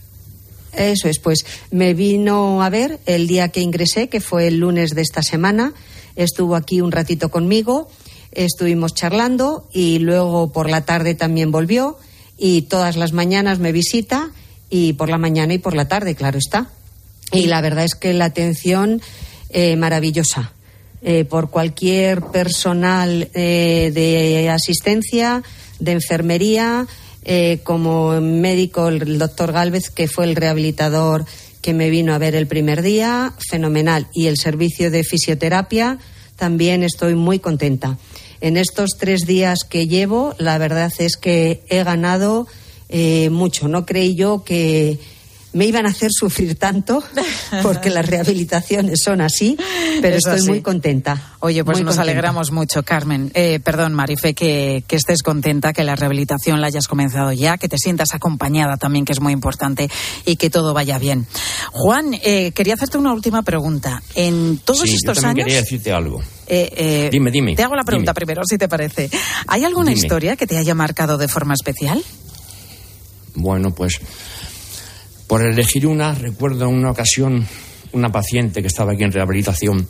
Eso es, pues me vino a ver el día que ingresé, que fue el lunes de esta semana. Estuvo aquí un ratito conmigo, estuvimos charlando y luego por la tarde también volvió y todas las mañanas me visita y por la mañana y por la tarde, claro está. Y la verdad es que la atención eh, maravillosa. Eh, por cualquier personal eh, de asistencia, de enfermería, eh, como médico, el doctor Gálvez, que fue el rehabilitador que me vino a ver el primer día, fenomenal. Y el servicio de fisioterapia, también estoy muy contenta. En estos tres días que llevo, la verdad es que he ganado eh, mucho. No creí yo que me iban a hacer sufrir tanto, porque las rehabilitaciones son así, pero Es estoy muy contenta. Oye, pues Muy nos contenta. alegramos mucho, Carmen. Eh, perdón, Marife, que, que estés contenta, que la rehabilitación la hayas comenzado ya, que te sientas acompañada también, que es muy importante, y que todo vaya bien. Juan, eh, quería hacerte una última pregunta. En todos sí, estos años. quería decirte algo. eh, eh, Dime, dime, Te hago la pregunta dime. primero, si te parece. ¿Hay alguna Dime. historia que te haya marcado de forma especial? Bueno, pues por elegir una, recuerdo una ocasión una paciente que estaba aquí en rehabilitación,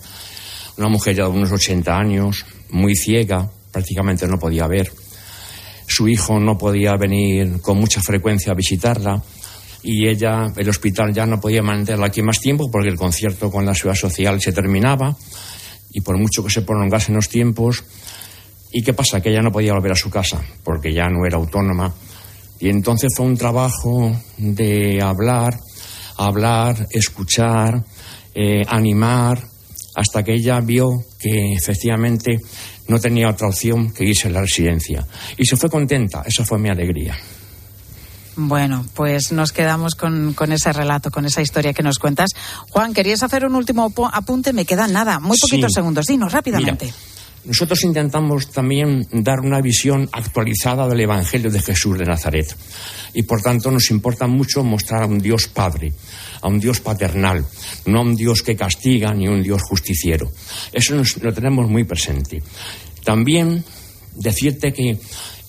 una mujer ya de unos 80 años, muy ciega, prácticamente no podía ver. Su hijo no podía venir con mucha frecuencia a visitarla y ella, el hospital ya no podía mantenerla aquí más tiempo porque el concierto con la ciudad social se terminaba y por mucho que se prolongasen los tiempos, ¿y qué pasa? Que ella no podía volver a su casa porque ya no era autónoma. Y entonces fue un trabajo de hablar, hablar, escuchar, eh, animar, hasta que ella vio que efectivamente no tenía otra opción que irse a la residencia. Y se fue contenta, esa fue mi alegría. Bueno, pues nos quedamos con, con ese relato, con esa historia que nos cuentas. Juan, ¿querías hacer un último apunte? Me quedan nada, muy poquitos Sí. segundos. Dinos rápidamente. Nosotros intentamos también dar una visión actualizada del Evangelio de Jesús de Nazaret. Y por tanto nos importa mucho mostrar a un Dios Padre, a un Dios paternal, no a un Dios que castiga ni un Dios justiciero. Eso nos- lo tenemos muy presente. También decirte que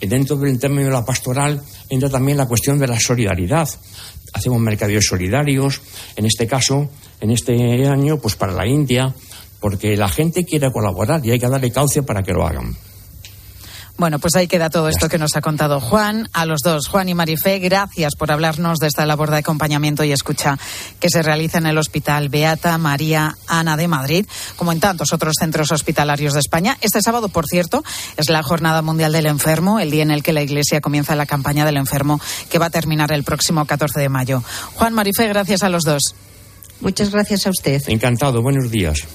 dentro del término de la pastoral entra también la cuestión de la solidaridad. Hacemos mercadillos solidarios, en este caso, en este año, pues para la India, porque la gente quiere colaborar y hay que darle cauce para que lo hagan. Bueno, pues ahí queda todo esto que nos ha contado Juan. A los dos, Juan y Marifé, gracias por hablarnos de esta labor de acompañamiento y escucha que se realiza en el Hospital Beata María Ana de Madrid, como en tantos otros centros hospitalarios de España. Este sábado, por cierto, es la Jornada Mundial del Enfermo, el día en el que la Iglesia comienza la campaña del enfermo que va a terminar el próximo 14 de mayo. Juan Marifé, gracias a los dos. Muchas gracias a usted. Encantado, buenos días.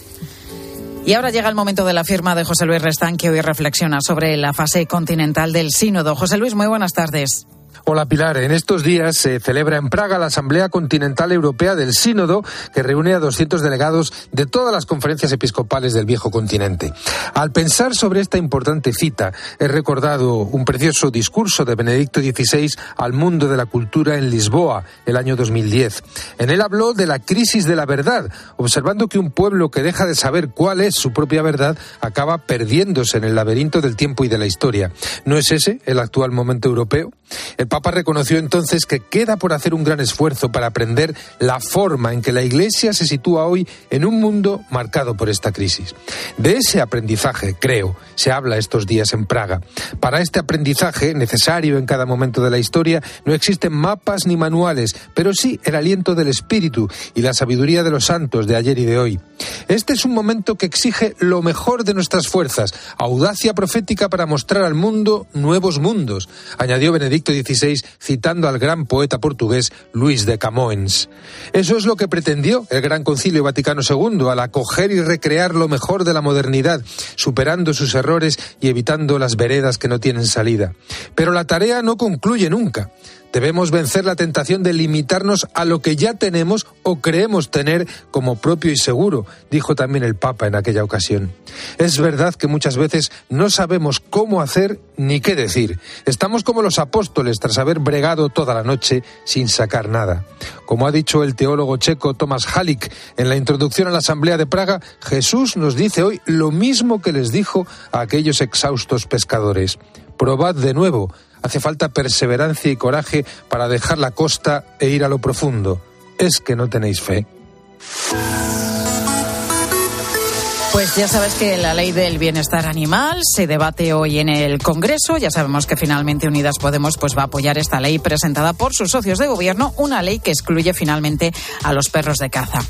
Y ahora llega el momento de la firma de José Luis Restán, que hoy reflexiona sobre la fase continental del sínodo. José Luis, muy buenas tardes. Hola Pilar, en estos días se celebra en Praga la Asamblea Continental Europea del Sínodo, que reúne a 200 delegados de todas las conferencias episcopales del viejo continente. Al pensar sobre esta importante cita, he recordado un precioso discurso de Benedicto XVI al mundo de la cultura en Lisboa, el año 2010. En él habló de la crisis de la verdad, observando que un pueblo que deja de saber cuál es su propia verdad acaba perdiéndose en el laberinto del tiempo y de la historia. ¿No es ese el actual momento europeo? El reconoció entonces que queda por hacer un gran esfuerzo para aprender la forma en que la Iglesia se sitúa hoy en un mundo marcado por esta crisis. De ese aprendizaje, creo, se habla estos días en Praga. Para este aprendizaje, necesario en cada momento de la historia, no existen mapas ni manuales, pero sí el aliento del Espíritu y la sabiduría de los santos de ayer y de hoy. Este es un momento que exige lo mejor de nuestras fuerzas, audacia profética para mostrar al mundo nuevos mundos, añadió Benedicto XVI citando al gran poeta portugués Luis de Camões. Eso es lo que pretendió el Gran Concilio Vaticano II al acoger y recrear lo mejor de la modernidad, superando sus errores y evitando las veredas que no tienen salida. Pero la tarea no concluye nunca. Debemos vencer la tentación de limitarnos a lo que ya tenemos o creemos tener como propio y seguro, dijo también el Papa en aquella ocasión. Es verdad que muchas veces no sabemos cómo hacer ni qué decir. Estamos como los apóstoles tras haber bregado toda la noche sin sacar nada. Como ha dicho el teólogo checo Thomas Halik en la introducción a la Asamblea de Praga, Jesús nos dice hoy lo mismo que les dijo a aquellos exhaustos pescadores. Probad de nuevo Hace falta perseverancia y coraje para dejar la costa e ir a lo profundo. ¿Es que no tenéis fe? Pues ya sabes que la ley del bienestar animal se debate hoy en el Congreso. Ya sabemos que finalmente Unidas Podemos pues va a apoyar esta ley presentada por sus socios de gobierno, una ley que excluye finalmente a los perros de caza.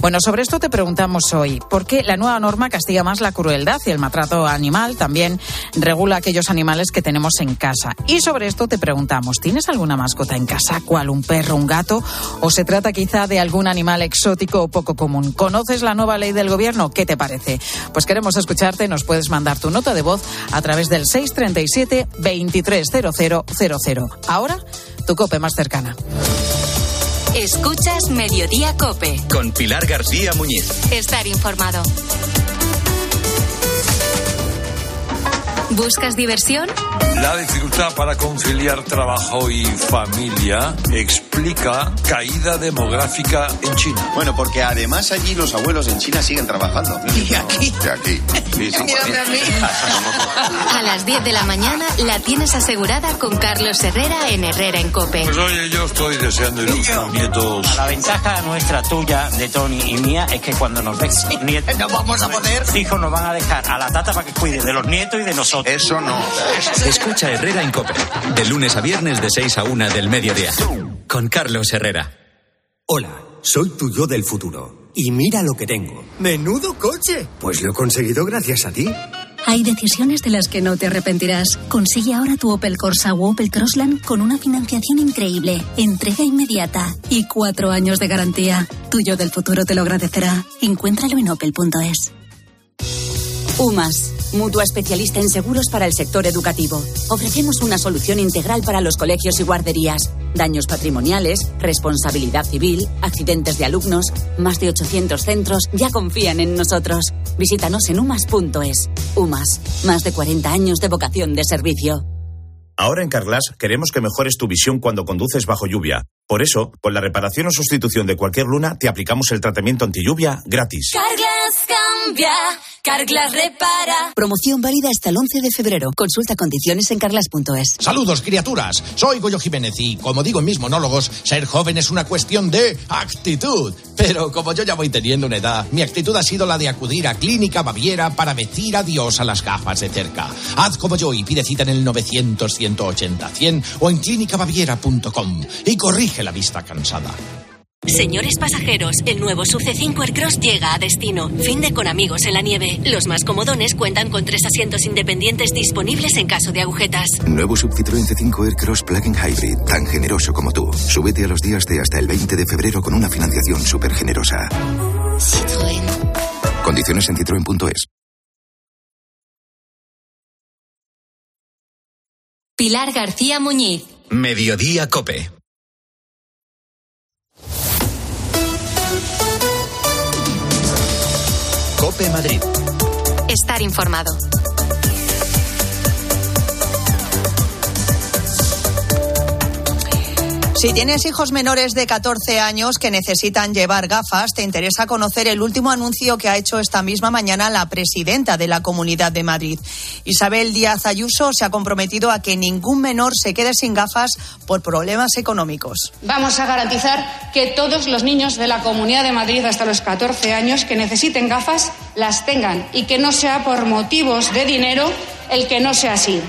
Bueno, sobre esto te preguntamos hoy, ¿por qué la nueva norma castiga más la crueldad y el maltrato animal? También regula aquellos animales que tenemos en casa. Y sobre esto te preguntamos, ¿tienes alguna mascota en casa? ¿Cuál? ¿Un perro, un gato? ¿O se trata quizá de algún animal exótico o poco común? ¿Conoces la nueva ley del gobierno? ¿Qué te parece? Pues queremos escucharte, nos puedes mandar tu nota de voz a través del 637 230000. Ahora, tu cope más cercana. Escuchas Mediodía Cope. Con Pilar García Muñiz. Estar informado. ¿Buscas diversión? La dificultad para conciliar trabajo y familia explica caída demográfica en China. Bueno, porque además allí los abuelos en China siguen trabajando. Y aquí. Y aquí. Sí, sí. Mírame a mí. A las 10 de la mañana la tienes asegurada con Carlos Herrera en Herrera en Cope. Pues oye, yo estoy deseando ilustrar nietos. La ventaja nuestra, tuya, de Tony y mía es que cuando nos des nietos, No vamos a poder. hijos nos van a dejar a la tata para que cuide de los nietos y de nosotros. Eso no. Escucha Herrera en Cope. De lunes a viernes de 6 a 1 del mediodía. Con Carlos Herrera. Hola, soy tu yo del futuro. Y mira lo que tengo. ¡Menudo coche! Pues lo he conseguido gracias a ti. Hay decisiones de las que no te arrepentirás. Consigue ahora tu Opel Corsa o Opel Crossland con una financiación increíble, entrega inmediata y cuatro años de garantía. Tuyo del futuro te lo agradecerá. Encuéntralo en opel.es. UMAS, mutua especialista en seguros para el sector educativo. Ofrecemos una solución integral para los colegios y guarderías. Daños patrimoniales, responsabilidad civil, accidentes de alumnos. Más de 800 centros ya confían en nosotros. Visítanos en umas.es. UMAS, más de 40 años de vocación de servicio. Ahora en Carglass queremos que mejores tu visión cuando conduces bajo lluvia. Por eso, con la reparación o sustitución de cualquier luna, te aplicamos el tratamiento anti lluvia gratis. Carglass cambia. Carglass repara. Promoción válida hasta el 11 de febrero. Consulta condiciones en carglass.es. Saludos, criaturas. Soy Goyo Jiménez y, como digo en mis monólogos, ser joven es una cuestión de actitud. Pero como yo ya voy teniendo una edad, mi actitud ha sido la de acudir a Clínica Baviera para decir adiós a las gafas de cerca. Haz como yo y pide cita en el 900-180-100 o en clínicabaviera.com y corrige la vista cansada. Señores pasajeros, el nuevo Sub C5 Aircross llega a destino. Fin de con amigos en la nieve. Los más comodones cuentan con tres asientos independientes disponibles en caso de agujetas. Nuevo Sub Citroën C5 Aircross Plug-in Hybrid, tan generoso como tú. Súbete a los días de hasta el 20 de febrero con una financiación súper generosa. Citroën. Condiciones en citroen.es. Pilar García Muñiz. Mediodía Cope. Madrid. Estar informado. Si tienes hijos menores de 14 años que necesitan llevar gafas, te interesa conocer el último anuncio que ha hecho esta misma mañana la presidenta de la Comunidad de Madrid. Isabel Díaz Ayuso se ha comprometido a que ningún menor se quede sin gafas por problemas económicos. Vamos a garantizar que todos los niños de la Comunidad de Madrid hasta los 14 años que necesiten gafas las tengan y que no sea por motivos de dinero el que no sea así.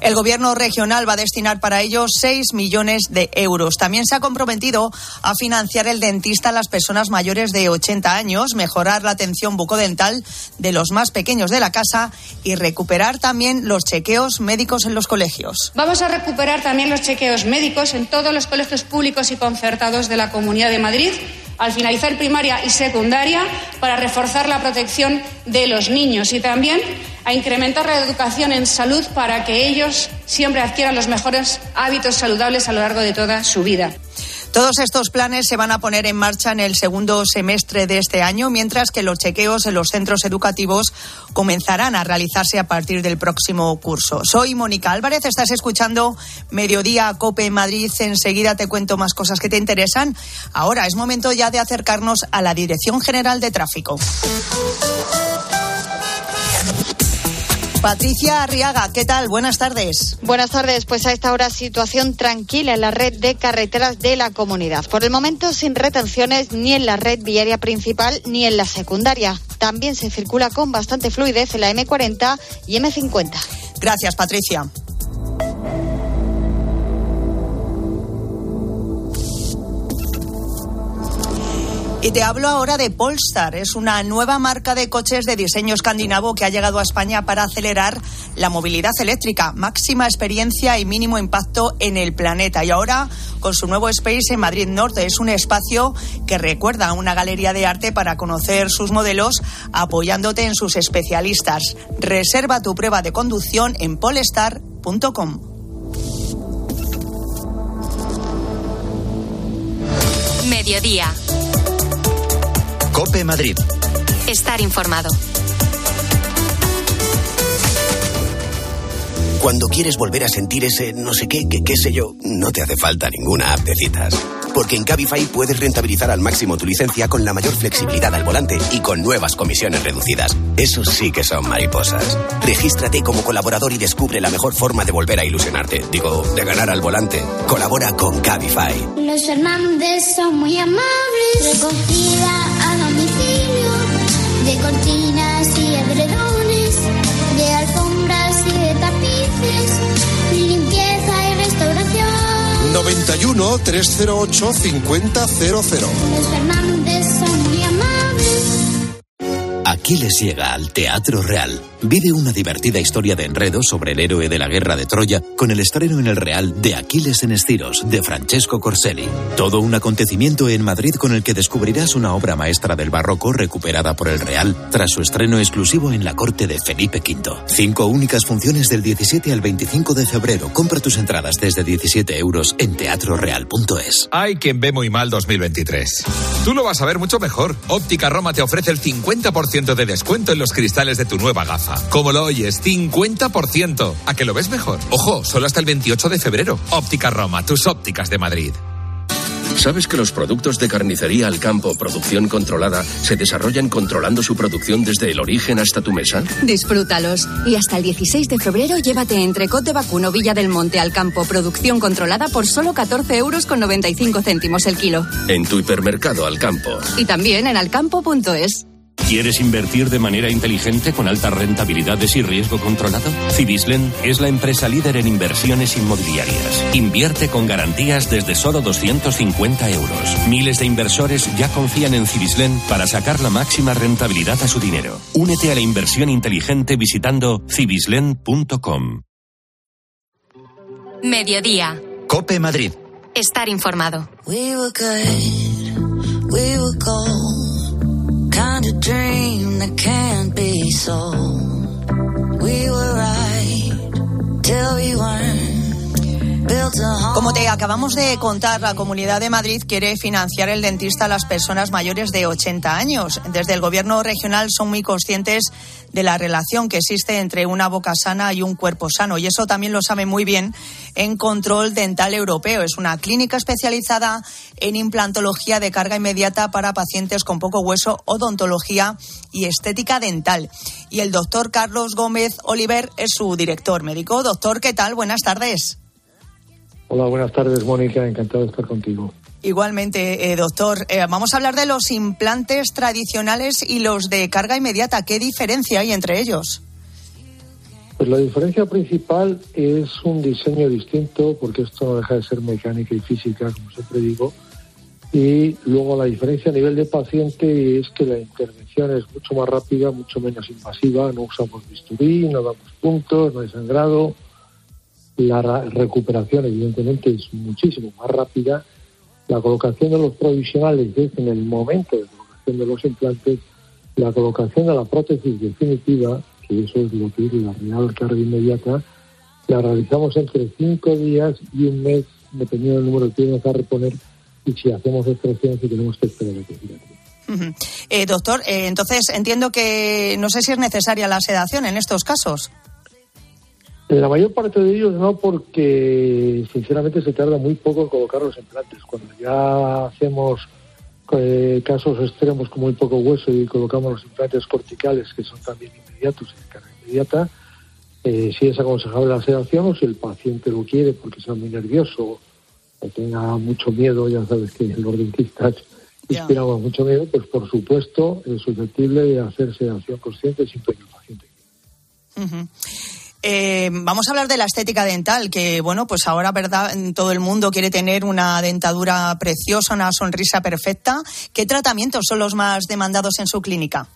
El gobierno regional va a destinar para ello 6 millones de euros. También se ha comprometido a financiar el dentista a las personas mayores de 80 años, mejorar la atención bucodental de los más pequeños de la casa y recuperar también los chequeos médicos en los colegios. Vamos a recuperar también los chequeos médicos en todos los colegios públicos y concertados de la Comunidad de Madrid al finalizar primaria y secundaria para reforzar la protección de los niños y también a incrementar la educación en salud para que ellos siempre adquieran los mejores hábitos saludables a lo largo de toda su vida. Todos estos planes se van a poner en marcha en el segundo semestre de este año, mientras que los chequeos en los centros educativos comenzarán a realizarse a partir del próximo curso. Soy Mónica Álvarez, estás escuchando Mediodía Cope en Madrid. Enseguida te cuento más cosas que te interesan. Ahora es momento ya de acercarnos a la Dirección General de Tráfico. Patricia Arriaga, ¿qué tal? Buenas tardes. Buenas tardes. Pues a esta hora situación tranquila en la red de carreteras de la comunidad. Por el momento sin retenciones ni en la red viaria principal ni en la secundaria. También se circula con bastante fluidez en la M40 y M50. Gracias, Patricia. Y te hablo ahora de Polestar. Es una nueva marca de coches de diseño escandinavo que ha llegado a España para acelerar la movilidad eléctrica, máxima experiencia y mínimo impacto en el planeta. Y ahora, con su nuevo Space en Madrid Norte, es un espacio que recuerda a una galería de arte para conocer sus modelos, apoyándote en sus especialistas. Reserva tu prueba de conducción en polestar.com. Mediodía. Cope Madrid. Estar informado. Cuando quieres volver a sentir ese no sé qué, qué, qué sé yo, no te hace falta ninguna app de citas. Porque en Cabify puedes rentabilizar al máximo tu licencia con la mayor flexibilidad al volante y con nuevas comisiones reducidas. Eso sí que son mariposas. Regístrate como colaborador y descubre la mejor forma de volver a ilusionarte. Digo, de ganar al volante. Colabora con Cabify. Los Hernández son muy amables. Recogida de cortinas y edredones, de alfombras y de tapices, limpieza y restauración. 91 308 5000. Los Hernández son muy amables. Aquiles llega al Teatro Real. Vive una divertida historia de enredo sobre el héroe de la guerra de Troya con el estreno en el Real de Aquiles en Estiros de Francesco Corselli. Todo un acontecimiento en Madrid con el que descubrirás una obra maestra del barroco recuperada por el Real tras su estreno exclusivo en la corte de Felipe V. Cinco únicas funciones del 17 al 25 de febrero. Compra tus entradas desde 17 euros en teatroreal.es. Hay quien ve muy mal 2023. Tú lo vas a ver mucho mejor. Óptica Roma te ofrece el 50% de descuento en los cristales de tu nueva gafa. Como lo oyes, 50%. ¿A que lo ves mejor? Ojo, solo hasta el 28 de febrero. Óptica Roma, tus ópticas de Madrid. ¿Sabes que los productos de carnicería al campo, producción controlada, se desarrollan controlando su producción desde el origen hasta tu mesa? Disfrútalos. Y hasta el 16 de febrero llévate entrecot de vacuno Villa del Monte al campo, producción controlada por solo 14 euros con 95 céntimos el kilo. En tu hipermercado al campo. Y también en alcampo.es. ¿Quieres invertir de manera inteligente con altas rentabilidades y riesgo controlado? Cibislen es la empresa líder en inversiones inmobiliarias. Invierte con garantías desde solo 250 euros. Miles de inversores ya confían en Cibislen para sacar la máxima rentabilidad a su dinero. Únete a la inversión inteligente visitando cibislen.com. Mediodía. Cope Madrid. Estar informado. We were good, we were gold. Kind of dream that can't be sold. We were right till we weren't. Como te acabamos de contar, la Comunidad de Madrid quiere financiar el dentista a las personas mayores de 80 años. Desde el Gobierno regional son muy conscientes de la relación que existe entre una boca sana y un cuerpo sano. Y eso también lo sabe muy bien en Control Dental Europeo. Es una clínica especializada en implantología de carga inmediata para pacientes con poco hueso, odontología y estética dental. Y el doctor Carlos Gómez Oliver es su director médico. Doctor, ¿qué tal? Buenas tardes. Hola, buenas tardes, Mónica. Encantado de estar contigo. Igualmente, eh, doctor, eh, vamos a hablar de los implantes tradicionales y los de carga inmediata. ¿Qué diferencia hay entre ellos? Pues la diferencia principal es un diseño distinto, porque esto no deja de ser mecánica y física, como siempre digo. Y luego la diferencia a nivel de paciente es que la intervención es mucho más rápida, mucho menos invasiva. No usamos bisturí, no damos puntos, no hay sangrado. La ra- recuperación, evidentemente, es muchísimo más rápida. La colocación de los provisionales es en el momento de colocación de los implantes. La colocación de la prótesis definitiva, que eso es lo que es la real carga inmediata, la realizamos entre cinco días y un mes, dependiendo del número de piezas a reponer y si hacemos extracciones y tenemos que esperar a que gire. Ujú. Eh, doctor, eh, entonces entiendo que no sé si es necesaria la sedación en estos casos. La mayor parte de ellos no, porque sinceramente se tarda muy poco en colocar los implantes. Cuando ya hacemos eh, casos extremos con muy poco hueso y colocamos los implantes corticales, que son también inmediatos y de carga inmediata, eh, sí es aconsejable la sedación o si el paciente lo quiere porque sea muy nervioso o tenga mucho miedo, ya sabes que los dentistas inspiramos mucho miedo, pues por supuesto es susceptible de hacer sedación consciente siempre que el paciente Ujú. Eh, vamos a hablar de la estética dental, que bueno, pues ahora, ¿verdad? Todo el mundo quiere tener una dentadura preciosa, una sonrisa perfecta. ¿Qué tratamientos son los más demandados en su clínica?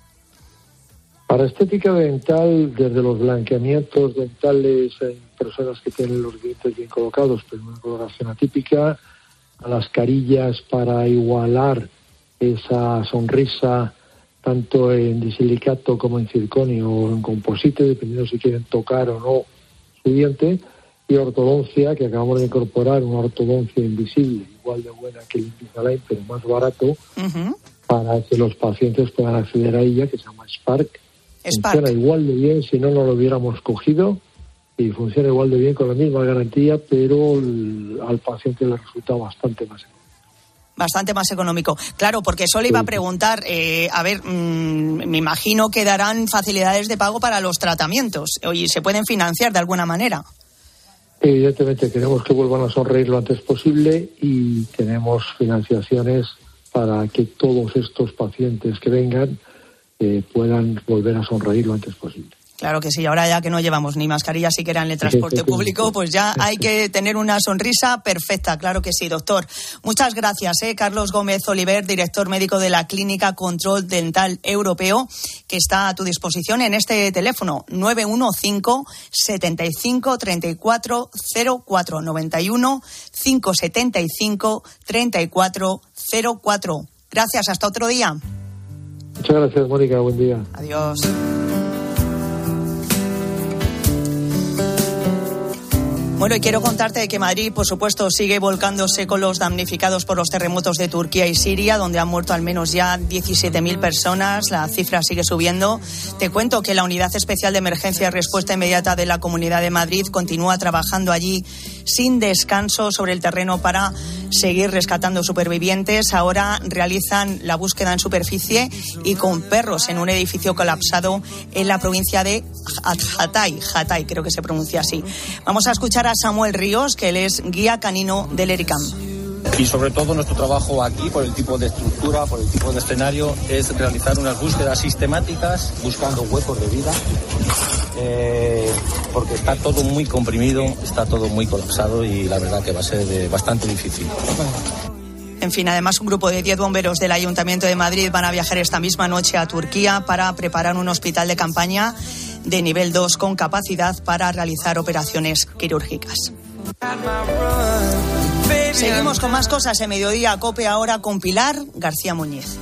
Para estética dental, desde los blanqueamientos dentales en personas que tienen los dientes bien colocados, pero una colocación atípica, a las carillas para igualar esa sonrisa tanto en disilicato como en circonio o en composite, dependiendo si quieren tocar o no su diente, y ortodoncia, que acabamos de incorporar una ortodoncia invisible, igual de buena que el Invisalign, pero más barato, para que los pacientes puedan acceder a ella, que se llama Spark. Spark. Funciona igual de bien si no, no lo hubiéramos cogido y funciona igual de bien con la misma garantía, pero el- al paciente le resulta bastante más. Bastante más económico. Claro, porque eso le iba a preguntar, eh, a ver, mm, me imagino que darán facilidades de pago para los tratamientos y se pueden financiar de alguna manera. Evidentemente queremos que vuelvan a sonreír lo antes posible y tenemos financiaciones para que todos estos pacientes que vengan eh, puedan volver a sonreír lo antes posible. Claro que sí, ahora ya que no llevamos ni mascarilla siquiera en el transporte público, pues ya hay que tener una sonrisa perfecta, claro que sí, doctor. Muchas gracias, eh, Carlos Gómez Oliver, director médico de la Clínica Control Dental Europeo, que está a tu disposición en este teléfono 915 75 34 04 91 575 34 04. Gracias, hasta otro día. Muchas gracias, Mónica. Buen día. Adiós. Bueno, y quiero contarte que Madrid, por supuesto, sigue volcándose con los damnificados por los terremotos de Turquía y Siria, donde han muerto al menos ya 17.000 personas. La cifra sigue subiendo. Te cuento que la Unidad Especial de Emergencia y Respuesta Inmediata de la Comunidad de Madrid continúa trabajando allí sin descanso sobre el terreno para seguir rescatando supervivientes. Ahora realizan la búsqueda en superficie y con perros en un edificio colapsado en la provincia de Hatay. Hatay, creo que se pronuncia así. Vamos a escuchar a Samuel Ríos, que él es guía canino del ERICAM. Y sobre todo nuestro trabajo aquí, por el tipo de estructura, por el tipo de escenario, es realizar unas búsquedas sistemáticas buscando huecos de vida, eh, porque está todo muy comprimido, está todo muy colapsado y la verdad que va a ser eh, bastante difícil. En fin, además un grupo de 10 bomberos del Ayuntamiento de Madrid van a viajar esta misma noche a Turquía para preparar un hospital de campaña de nivel 2 con capacidad para realizar operaciones quirúrgicas. Seguimos con más cosas en mediodía. Cope ahora con Pilar García Muñiz.